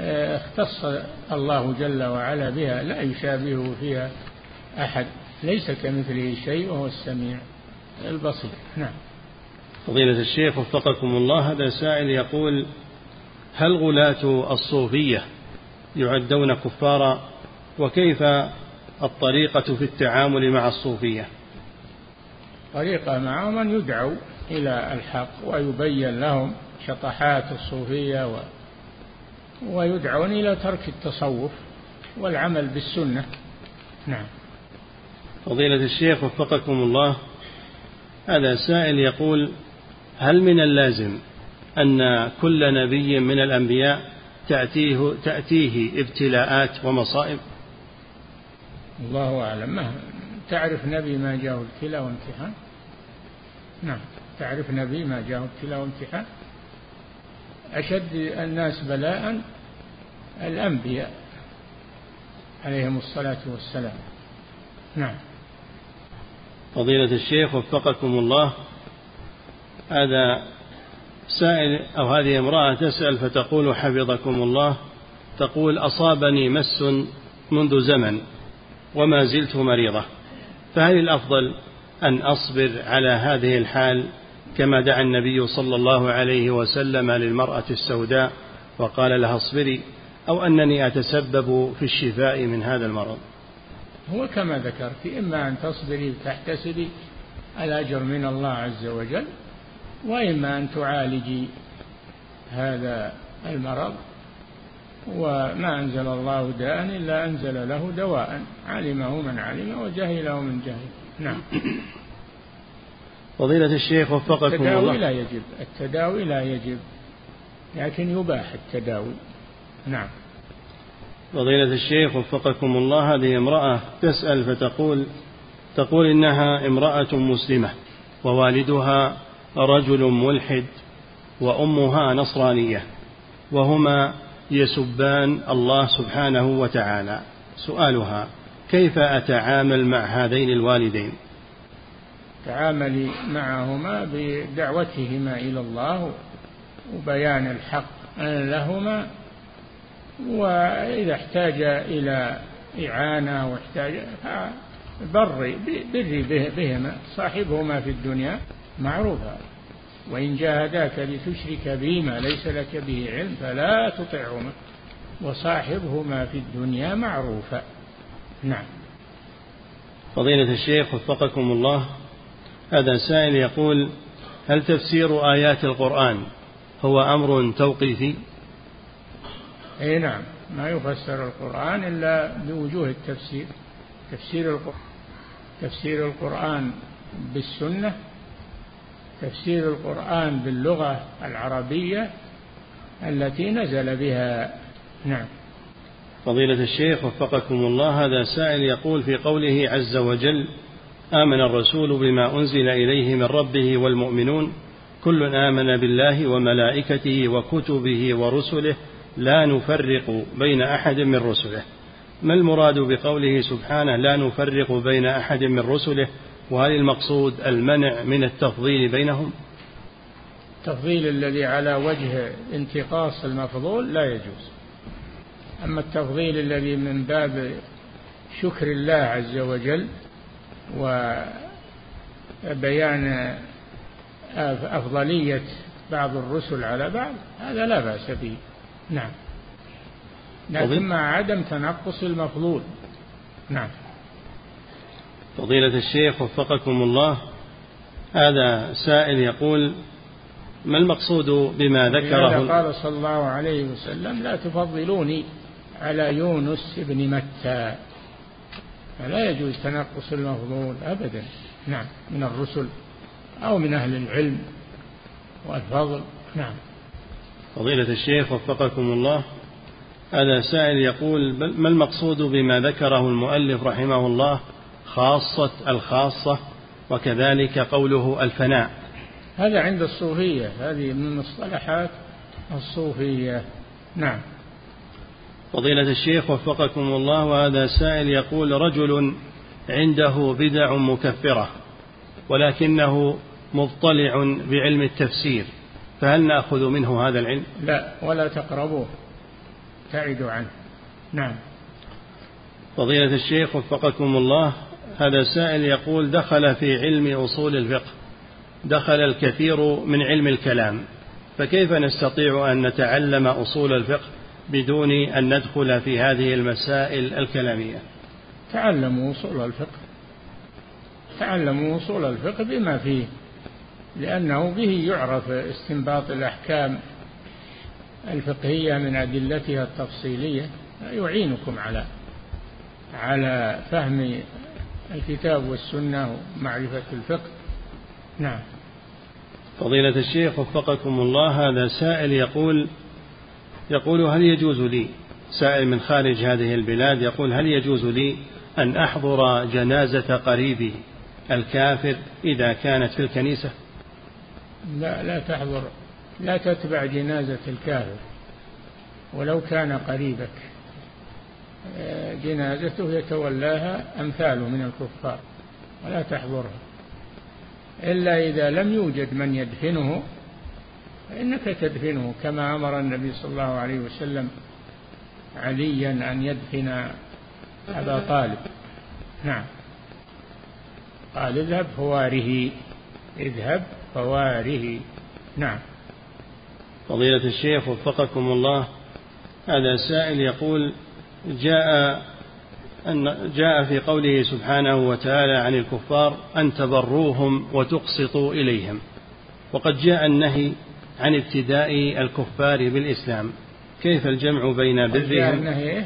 S2: آه، اختص الله جل وعلا بها لا يشابهه فيها أحد ليس كمثله شيء وهو السميع البصير. نعم.
S1: فضيلة الشيخ وفقكم الله هذا سائل يقول هل غلاة الصوفية يعدون كفارا؟ وكيف الطريقة في التعامل مع الصوفية؟
S2: طريقة معهم أن يدعوا إلى الحق ويبين لهم شطحات الصوفية و ويدعون إلى ترك التصوف والعمل بالسنة. نعم.
S1: فضيلة الشيخ وفقكم الله هذا سائل يقول هل من اللازم أن كل نبي من الأنبياء تأتيه, تأتيه ابتلاءات ومصائب؟
S2: الله أعلم. تعرف نبي ما جاءه ابتلاء وامتحان؟ نعم. تعرف نبي ما جاءه ابتلاء وامتحان؟ أشد الناس بلاء الأنبياء عليهم الصلاة والسلام. نعم.
S1: فضيلة الشيخ وفقكم الله هذا سائل أو هذه امرأة تسأل فتقول حفظكم الله. تقول أصابني مس منذ زمن وما زلت مريضة. فهل الأفضل أن أصبر على هذه الحال كما دعا النبي صلى الله عليه وسلم للمرأة السوداء وقال لها اصبري أو أنني أتسبب في الشفاء من هذا المرض.
S2: هو كما ذكرت إما أن تصبري وتحتسبي الأجر من الله عز وجل وإما أن تعالجي هذا المرض وما أنزل الله داء إلا أنزل له دواء علمه من علم وجهله من جهل نعم.
S1: فضيلة الشيخ وفقكم
S2: التداوي
S1: الله.
S2: لا يجب. التداوي لا يجب. لكن يباح التداوي. نعم.
S1: فضيلة الشيخ وفقكم الله هذه امرأة تسأل فتقول تقول إنها امرأة مسلمة ووالدها رجل ملحد وأمها نصرانية وهما يسبان الله سبحانه وتعالى. سؤالها كيف أتعامل مع هذين الوالدين؟
S2: تعاملي معهما بدعوتهما إلى الله وبيان الحق لهما وإذا احتاج إلى إعانة واحتاج بري بري بهما صاحبهما في الدنيا معروفا وإن جاهداك لتشرك بي ما ليس لك به علم فلا تطعهما وصاحبهما في الدنيا معروفا نعم.
S1: فضيلة الشيخ وفقكم الله هذا سائل يقول هل تفسير آيات القرآن هو أمر توقيفي؟
S2: أي نعم ما يفسر القرآن إلا بوجوه التفسير. تفسير القرآن تفسير القرآن بالسنة تفسير القرآن باللغة العربية التي نزل بها. نعم.
S1: فضيلة الشيخ وفقكم الله هذا سائل يقول في قوله عز وجل آمن الرسول بما أنزل إليه من ربه والمؤمنون كل آمن بالله وملائكته وكتبه ورسله لا نفرق بين أحد من رسله. ما المراد بقوله سبحانه لا نفرق بين أحد من رسله؟ وهل المقصود المنع من التفضيل بينهم؟
S2: التفضيل الذي على وجه انتقاص المفضول لا يجوز. أما التفضيل الذي من باب شكر الله عز وجل وبيان أفضلية بعض الرسل على بعض هذا لا بأس به. نعم. لكن مع عدم تنقص المفضول. نعم.
S1: فضيلة الشيخ وفقكم الله هذا سائل يقول ما المقصود بما ذكره
S2: قال صلى الله عليه وسلم لا تفضلوني. على يونس بن متى. فلا يجوز تنقص المفضول أبدا نعم من الرسل أو من أهل العلم والفضل نعم.
S1: فضيلة الشيخ وفقكم الله. هذا سائل يقول ما المقصود بما ذكره المؤلف رحمه الله خاصة الخاصة وكذلك قوله الفناء؟
S2: هذا عند الصوفية هذه من مصطلحات الصوفية نعم.
S1: فضيلة الشيخ وفقكم الله وهذا سائل يقول رجل عنده بدع مكفرة ولكنه مطلع بعلم التفسير فهل نأخذ منه هذا العلم؟
S2: لا ولا تقربوه ابتعدوا عنه. نعم.
S1: فضيلة الشيخ وفقكم الله هذا سائل يقول دخل في علم أصول الفقه دخل الكثير من علم الكلام فكيف نستطيع أن نتعلم أصول الفقه؟ بدون أن ندخل في هذه المسائل الكلامية.
S2: تعلموا أصول الفقه. تعلموا أصول الفقه بما فيه لأنه به يعرف استنباط الأحكام الفقهية من أدلتها التفصيلية. يعينكم على على فهم الكتاب والسنة ومعرفة الفقه. نعم.
S1: فضيلة الشيخ وفقكم الله هذا سائل يقول يقول هل يجوز لي سائل من خارج هذه البلاد يقول هل يجوز لي أن أحضر جنازة قريبي الكافر إذا كانت في الكنيسة؟
S2: لا لا تحضر لا تتبع جنازة الكافر ولو كان قريبك. جنازته يتولاها أمثاله من الكفار ولا تحضرها. إلا إذا لم يوجد من يدفنه فإنك تدفنه كما أمر النبي صلى الله عليه وسلم عليا أن يدفن أبا طالب. نعم. قال اذهب فواره اذهب فواره. نعم.
S1: فضيلة الشيخ وفقكم الله هذا سائل يقول جاء أن جاء في قوله سبحانه وتعالى عن الكفار أن تبروهم وتقسطوا إليهم. وقد جاء النهي عن ابتداء الكفار بالإسلام. كيف الجمع بين برهم؟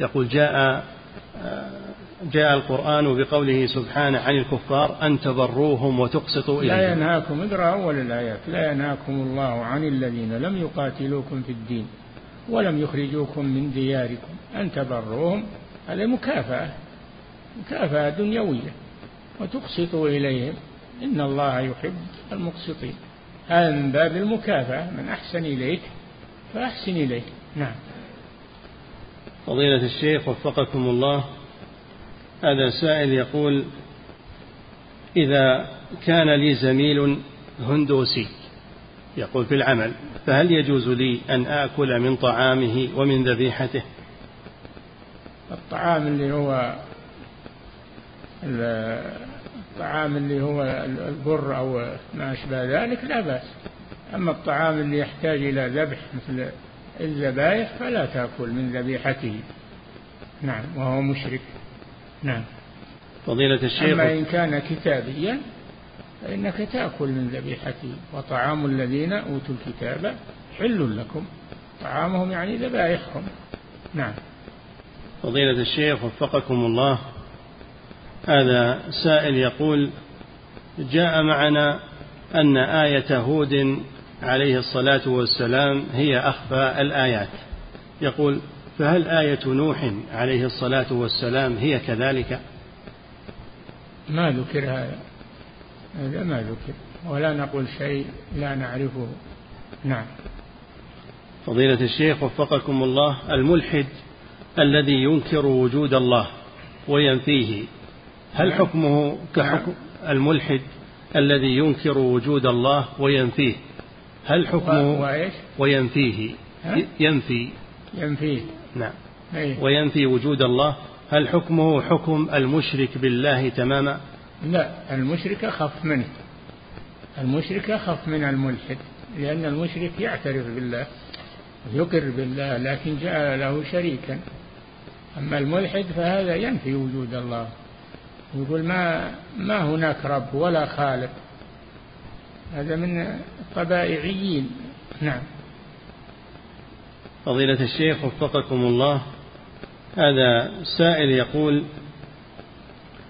S1: يقول جاء جاء القرآن بقوله سبحانه عن الكفار أن تبروهم وتقسطوا إليهم.
S2: لا ينهاكم اقرأ أول الآيات. لا ينهاكم الله عن الذين لم يقاتلوكم في الدين ولم يخرجوكم من دياركم. أن تبروهم هذه مكافأة مكافأة دنيوية. وتقسطوا إليهم. إن الله يحب المقسطين. هذا من باب المكافأة من أحسن إليك فأحسن إليه نعم.
S1: فضيلة الشيخ وفقكم الله هذا سائل يقول إذا كان لي زميل هندوسي يقول في العمل فهل يجوز لي أن آكل من طعامه ومن ذبيحته؟
S2: الطعام اللي هو الطعام اللي هو البر أو ما أشبه ذلك لا بأس. أما الطعام اللي يحتاج إلى ذبح مثل الذبائح فلا تأكل من ذبيحته. نعم وهو مشرك. نعم.
S1: فضيلة الشيخ.
S2: أما إن كان كتابيا فإنك تأكل من ذبيحته. وطعام الذين أوتوا الكتاب حل لكم. طعامهم يعني ذبائحهم نعم.
S1: فضيلة الشيخ وفقكم الله. هذا سائل يقول جاء معنا أن آية هود عليه الصلاة والسلام هي أخفى الآيات. يقول فهل آية نوح عليه الصلاة والسلام هي كذلك؟
S2: ما ذكر هذا. هذا ما ذكر. ولا نقول شيء لا نعرفه. نعم.
S1: فضيلة الشيخ وفقكم الله الملحد الذي ينكر وجود الله وينفيه هل نعم. حكمه كحكم نعم. الملحد الذي ينكر وجود الله وينفيه؟ هل حكمه
S2: وإيش؟
S1: وينفيه. ينفي.
S2: ينفيه.
S1: نعم. أيه؟ وينفي وجود الله. هل حكمه حكم المشرك بالله تماما؟
S2: لا المشرك أخف منه. المشرك أخف من الملحد لأن المشرك يعترف بالله يقر بالله لكن جعل له شريكا. أما الملحد فهذا ينفي وجود الله. يقول ما ما هناك رب ولا خالق. هذا من الطبائعيين نعم.
S1: فضيلة الشيخ وفقكم الله هذا سائل يقول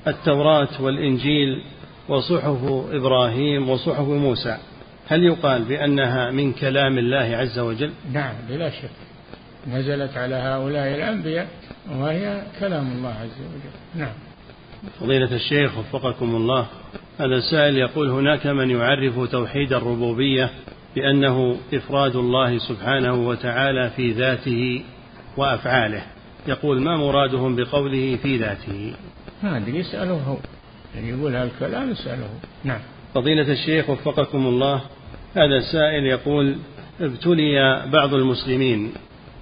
S1: التوراة والإنجيل وصحف إبراهيم وصحف موسى هل يقال بأنها من كلام الله عز وجل؟
S2: نعم بلا شك. نزلت على هؤلاء الأنبياء وهي كلام الله عز وجل. نعم.
S1: فضيلة الشيخ وفقكم الله. هذا السائل يقول هناك من يعرف توحيد الربوبية بأنه إفراد الله سبحانه وتعالى في ذاته وأفعاله. يقول ما مرادهم بقوله في ذاته؟
S2: ما أدري اسأله هو يعني يقول هالكلام اسأله نعم.
S1: فضيلة الشيخ وفقكم الله هذا السائل يقول ابتلي بعض المسلمين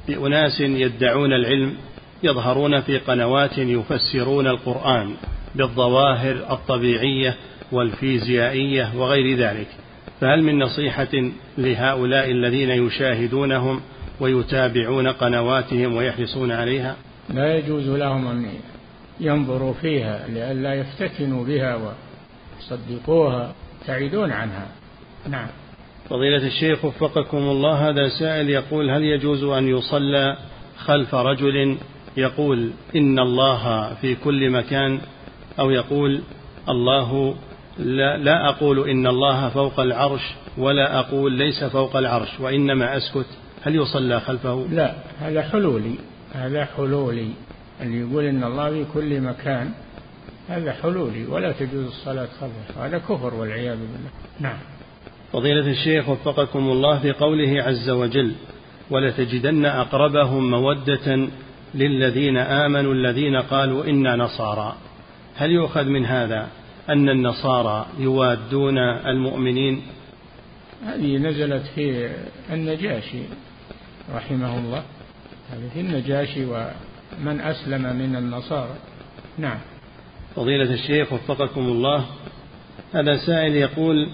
S1: بأناس يدعون العلم يظهرون في قنوات يفسرون القرآن بالظواهر الطبيعية والفيزيائية وغير ذلك. فهل من نصيحة لهؤلاء الذين يشاهدونهم ويتابعون قنواتهم ويحرصون عليها؟
S2: لا يجوز لهم أن ينظروا فيها لئلا يفتتنوا بها ويصدقوها تعيدون عنها. نعم.
S1: فضيلة الشيخ وفقكم الله هذا سائل يقول هل يجوز أن يصلى خلف رجل يقول إن الله في كل مكان أو يقول الله لا, لا أقول إن الله فوق العرش ولا أقول ليس فوق العرش وإنما أسكت. هل يصلى خلفه؟
S2: لا هذا حلولي هذا حلولي اللي يقول إن الله في كل مكان هذا حلولي ولا تجوز الصلاة خلفه. هذا كفر والعياذ بالله. نعم.
S1: فضيلة الشيخ وفقكم الله في قوله عز وجل ولتجدن أقربهم مودة للذين آمنوا الذين قالوا إنا نصارى. هل يؤخذ من هذا أن النصارى يوادون المؤمنين؟
S2: هذه نزلت في النجاشي رحمه الله. هذه في النجاشي ومن أسلم من النصارى. نعم.
S1: فضيلة الشيخ وفقكم الله هذا سائل يقول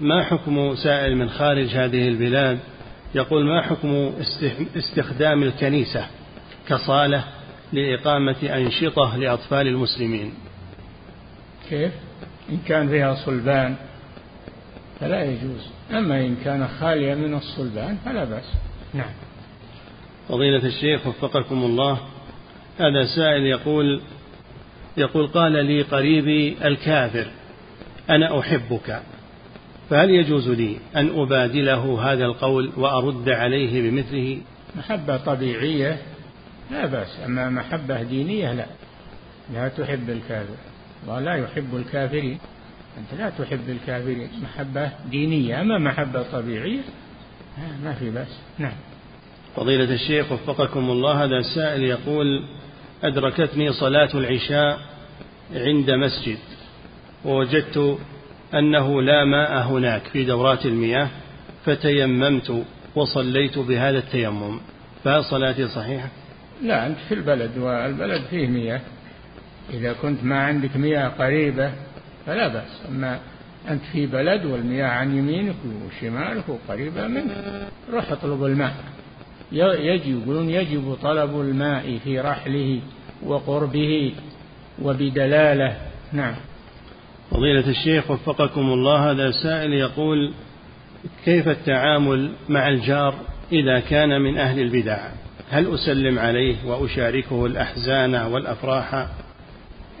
S1: ما حكم سائل من خارج هذه البلاد؟ يقول ما حكم استخدام الكنيسة؟ كصالة لإقامة أنشطة لأطفال المسلمين.
S2: كيف؟ إن كان فيها صلبان فلا يجوز. أما إن كان خاليا من الصلبان فلا بأس. نعم.
S1: فضيلة الشيخ وفقكم الله هذا سائل يقول يقول قال لي قريبي الكافر أنا أحبك فهل يجوز لي أن أبادله هذا القول وأرد عليه بمثله؟
S2: محبة طبيعية لا بأس. أما محبة دينية لا. لا تحب الكافر. الله لا يحب الكافرين. أنت لا تحب الكافرين. محبة دينية. أما محبة طبيعية ما في بأس. نعم.
S1: فضيلة الشيخ وفقكم الله هذا السائل يقول أدركتني صلاة العشاء عند مسجد. ووجدت أنه لا ماء هناك في دورات المياه فتيممت وصليت بهذا التيمم. فهل صلاتي صحيحة؟
S2: لا أنت في البلد والبلد فيه مياه. إذا كنت ما عندك مياه قريبة فلا بأس. أما أنت في بلد والمياه عن يمينك وشمالك وقريبة منك روح اطلب الماء. يجب يقولون يجب طلب الماء في رحله وقربه وبدلالة. نعم.
S1: فضيلة الشيخ وفقكم الله هذا سائل يقول كيف التعامل مع الجار إذا كان من أهل البدع؟ هل أسلم عليه وأشاركه الأحزان والأفراح؟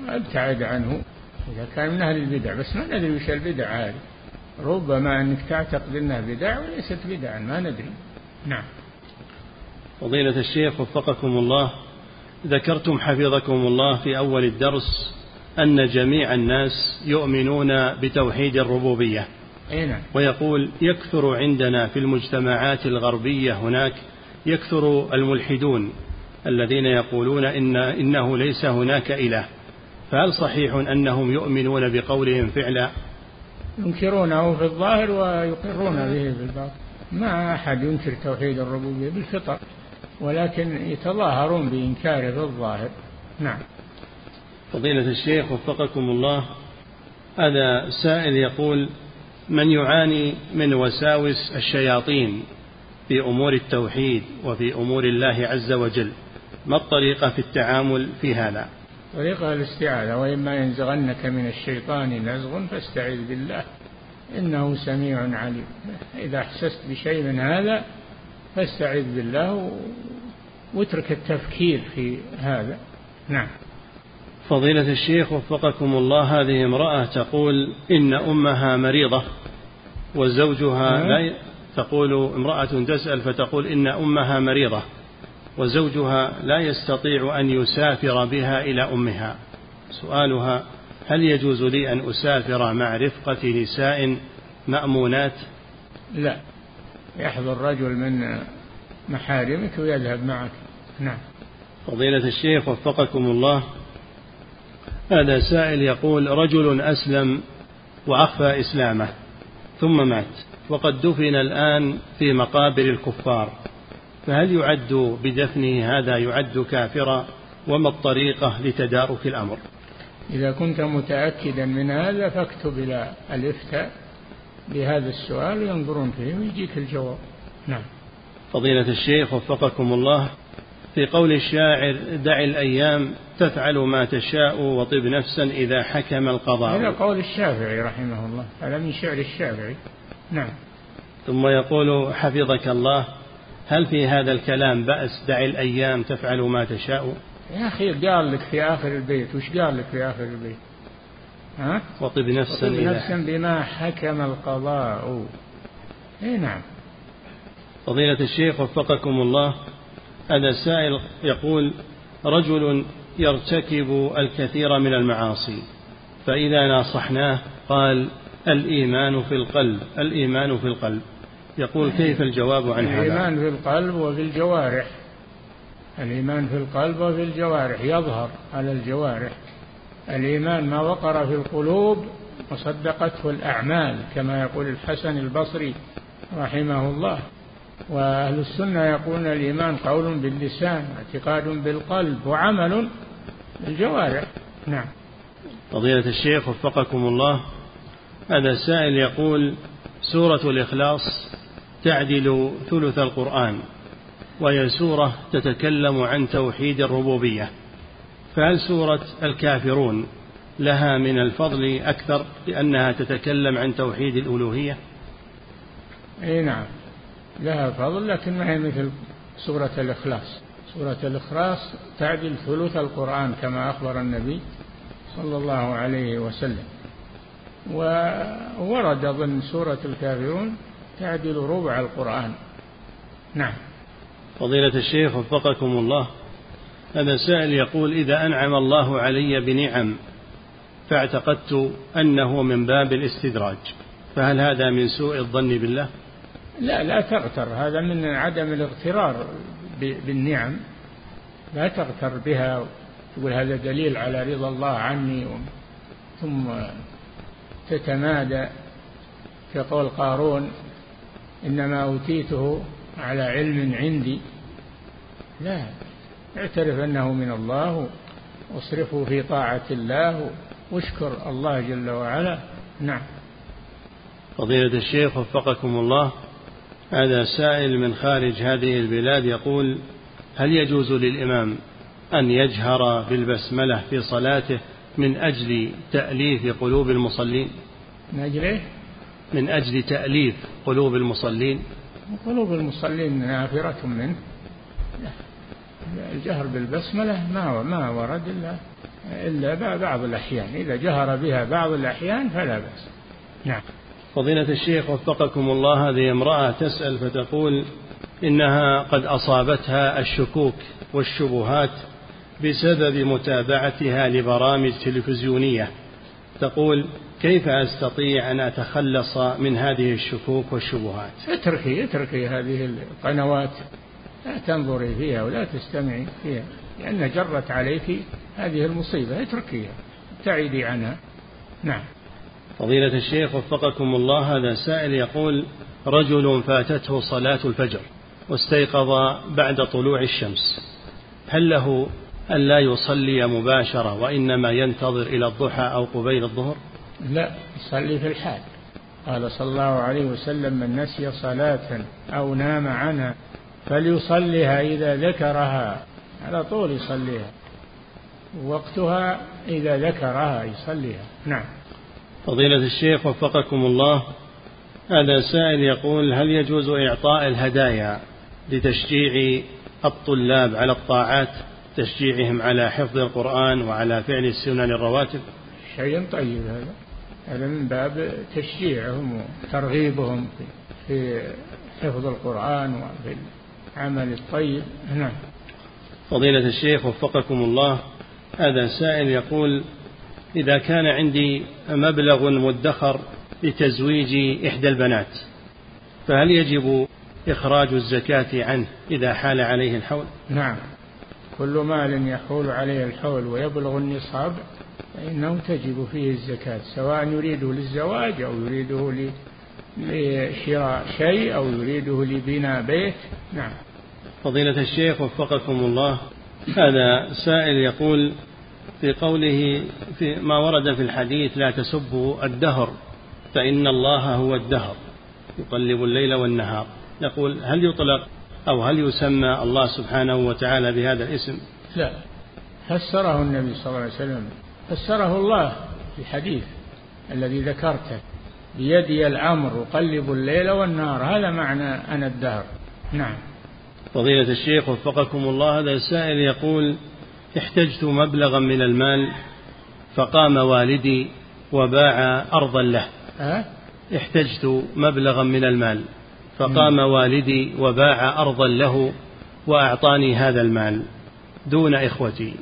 S2: ابتعد عنه إذا كان من أهل البدع بس ما ندري وش البدع هذه. ربما أنك تعتقد أنها بدع وليست بدعا ما ندري. نعم.
S1: فضيلة الشيخ وفقكم الله ذكرتم حفظكم الله في أول الدرس أن جميع الناس يؤمنون بتوحيد الربوبية.
S2: نعم.
S1: ويقول يكثر عندنا في المجتمعات الغربية هناك يكثر الملحدون الذين يقولون إن إنه ليس هناك إله. فهل صحيح أنهم يؤمنون بقولهم فعلا؟
S2: ينكرونه في الظاهر ويقرون به في الباطن. ما أحد ينكر توحيد الربوبية بالفطر ولكن يتظاهرون بإنكاره في الظاهر. نعم.
S1: فضيلة الشيخ وفقكم الله هذا سائل يقول من يعاني من وساوس الشياطين؟ في أمور التوحيد وفي أمور الله عز وجل. ما الطريقة في التعامل في هذا؟
S2: طريقة الاستعاذة وإما ينزغنك من الشيطان نزغ فاستعذ بالله. إنه سميع عليم. إذا أحسست بشيء من هذا فاستعذ بالله واترك التفكير في هذا. نعم.
S1: فضيلة الشيخ وفقكم الله هذه امرأة تقول إن أمها مريضة وزوجها لا ي... تقول امرأة تسأل فتقول إن أمها مريضة وزوجها لا يستطيع أن يسافر بها إلى أمها. سؤالها هل يجوز لي أن أسافر مع رفقة نساء مأمونات؟
S2: لا. يحضر رجل من محارمك ويذهب معك. نعم.
S1: فضيلة الشيخ وفقكم الله هذا سائل يقول رجل أسلم وأخفى إسلامه ثم مات. وقد دفن الآن في مقابر الكفار فهل يعد بدفنه هذا يعد كافرا؟ وما الطريقة لتدارك الأمر؟
S2: إذا كنت متأكدا من هذا فاكتب إلى الإفتاء بهذا السؤال وينظرون فيه ويجيك الجواب. نعم.
S1: فضيلة الشيخ وفقكم الله في قول الشاعر دع الأيام تفعل ما تشاء وطب نفسا إذا حكم القضاء.
S2: هذا قول الشافعي رحمه الله هذا من شعر الشافعي؟ نعم.
S1: ثم يقول حفظك الله هل في هذا الكلام بأس؟ دع الأيام تفعل ما تشاء.
S2: يا أخي قال لك في آخر البيت وش قال لك في آخر البيت؟ ها؟
S1: وطب نفسا
S2: وطب نفسا بما حكم القضاء. اي نعم.
S1: فضيلة الشيخ وفقكم الله هذا سائل يقول رجل يرتكب الكثير من المعاصي فإذا ناصحناه قال الإيمان في القلب الإيمان في القلب. يقول كيف الجواب عن هذا؟
S2: الإيمان في القلب وفي الجوارح. الإيمان في القلب وفي الجوارح يظهر على الجوارح. الإيمان ما وقر في القلوب وصدقته الأعمال كما يقول الحسن البصري رحمه الله. وأهل السنة يقولون الإيمان قول باللسان اعتقاد بالقلب وعمل بالجوارح. نعم.
S1: فضيلة الشيخ وفقكم الله. هذا سائل يقول سورة الإخلاص تعدل ثلث القرآن وهي سورة تتكلم عن توحيد الربوبية. فهل سورة الكافرون لها من الفضل أكثر لأنها تتكلم عن توحيد الألوهية؟
S2: أي نعم لها فضل لكن ما هي مثل سورة الإخلاص؟ سورة الإخلاص تعدل ثلث القرآن كما أخبر النبي صلى الله عليه وسلم. وورد ضمن سورة الكافرون تعدل ربع القرآن. نعم.
S1: فضيلة الشيخ وفقكم الله هذا سائل يقول إذا أنعم الله علي بنعم فاعتقدت أنه من باب الاستدراج فهل هذا من سوء الظن بالله؟
S2: لا لا تغتر هذا من عدم الاغترار بالنعم. لا تغتر بها تقول هذا دليل على رضا الله عني ثم تتمادى كقول قارون إنما أوتيته على علم عندي. لا اعترف أنه من الله واصرفه في طاعة الله واشكر الله جل وعلا. نعم.
S1: فضيلة الشيخ وفقكم الله. هذا سائل من خارج هذه البلاد يقول هل يجوز للإمام أن يجهر بالبسملة في صلاته من أجل تأليف قلوب المصلين؟
S2: من أجل
S1: من أجل تأليف قلوب المصلين.
S2: قلوب المصلين نافرة منه. الجهر بالبسملة ما ما ورد إلا إلا بعض الأحيان. إذا جهر بها بعض الأحيان فلا بأس. نعم.
S1: فضيلة الشيخ وفقكم الله هذه امرأة تسأل فتقول إنها قد أصابتها الشكوك والشبهات بسبب متابعتها لبرامج تلفزيونية. تقول كيف أستطيع أن أتخلص من هذه الشكوك والشبهات؟
S2: اتركي اتركي هذه القنوات. لا تنظري فيها ولا تستمعي فيها لأن جرت عليك هذه المصيبة. اتركيها ابتعدي عنها. نعم.
S1: فضيلة الشيخ وفقكم الله هذا سائل يقول رجل فاتته صلاة الفجر واستيقظ بعد طلوع الشمس هل له أن لا يصلي مباشرة وإنما ينتظر إلى الضحى أو قبيل الظهر؟
S2: لا يصلي في الحال. قال صلى الله عليه وسلم من نسي صلاة أو نام عنها فليصليها إذا ذكرها. على طول يصليها. وقتها إذا ذكرها يصليها. نعم.
S1: فضيلة الشيخ وفقكم الله هذا سائل يقول هل يجوز إعطاء الهدايا لتشجيع الطلاب على الطاعات؟ تشجيعهم على حفظ القرآن وعلى فعل السنن الرواتب
S2: شيء طيب هذا. هذا من باب تشجيعهم وترغيبهم في حفظ القرآن وفي العمل الطيب. نعم.
S1: فضيلة الشيخ وفقكم الله هذا سائل يقول إذا كان عندي مبلغ مدخر لتزويج إحدى البنات فهل يجب إخراج الزكاة عنه إذا حال عليه الحول؟
S2: نعم. كل مال يحول عليه الحول ويبلغ النصاب فإنه تجب فيه الزكاة سواء يريده للزواج أو يريده لشراء شيء أو يريده لبناء بيت. نعم.
S1: فضيلة الشيخ وفقكم الله هذا سائل يقول في قوله في ما ورد في الحديث لا تسبوا الدهر فإن الله هو الدهر يقلب الليل والنهار. يقول هل يطلق أو هل يسمى الله سبحانه وتعالى بهذا الاسم؟
S2: لا. فسره النبي صلى الله عليه وسلم فسره الله في الحديث الذي ذكرته بيدي الأمر أقلب الليل والنهار هذا معنى أنا الدهر. نعم.
S1: فضيلة الشيخ وفقكم الله هذا السائل يقول احتجت مبلغا من المال فقام والدي وباع أرضا له.
S2: أه؟
S1: احتجت مبلغا من المال. فقام والدي وباع أرضا له وأعطاني هذا المال دون إخوتي.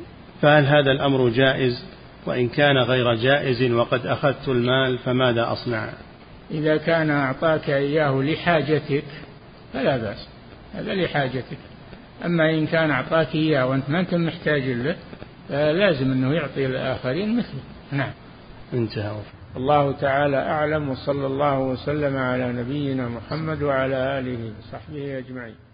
S1: فهل هذا الأمر جائز؟ وإن كان غير جائز وقد أخذت المال فماذا أصنع؟
S2: إذا كان أعطاك إياه لحاجتك فلا بأس هذا لحاجتك. أما إن كان أعطاك إياه وأنت ما أنت محتاج له فلازم أنه يعطي الآخرين مثله. نعم.
S1: انتهى.
S2: الله تعالى أعلم وصلى الله وسلم على نبينا محمد وعلى آله وصحبه أجمعين.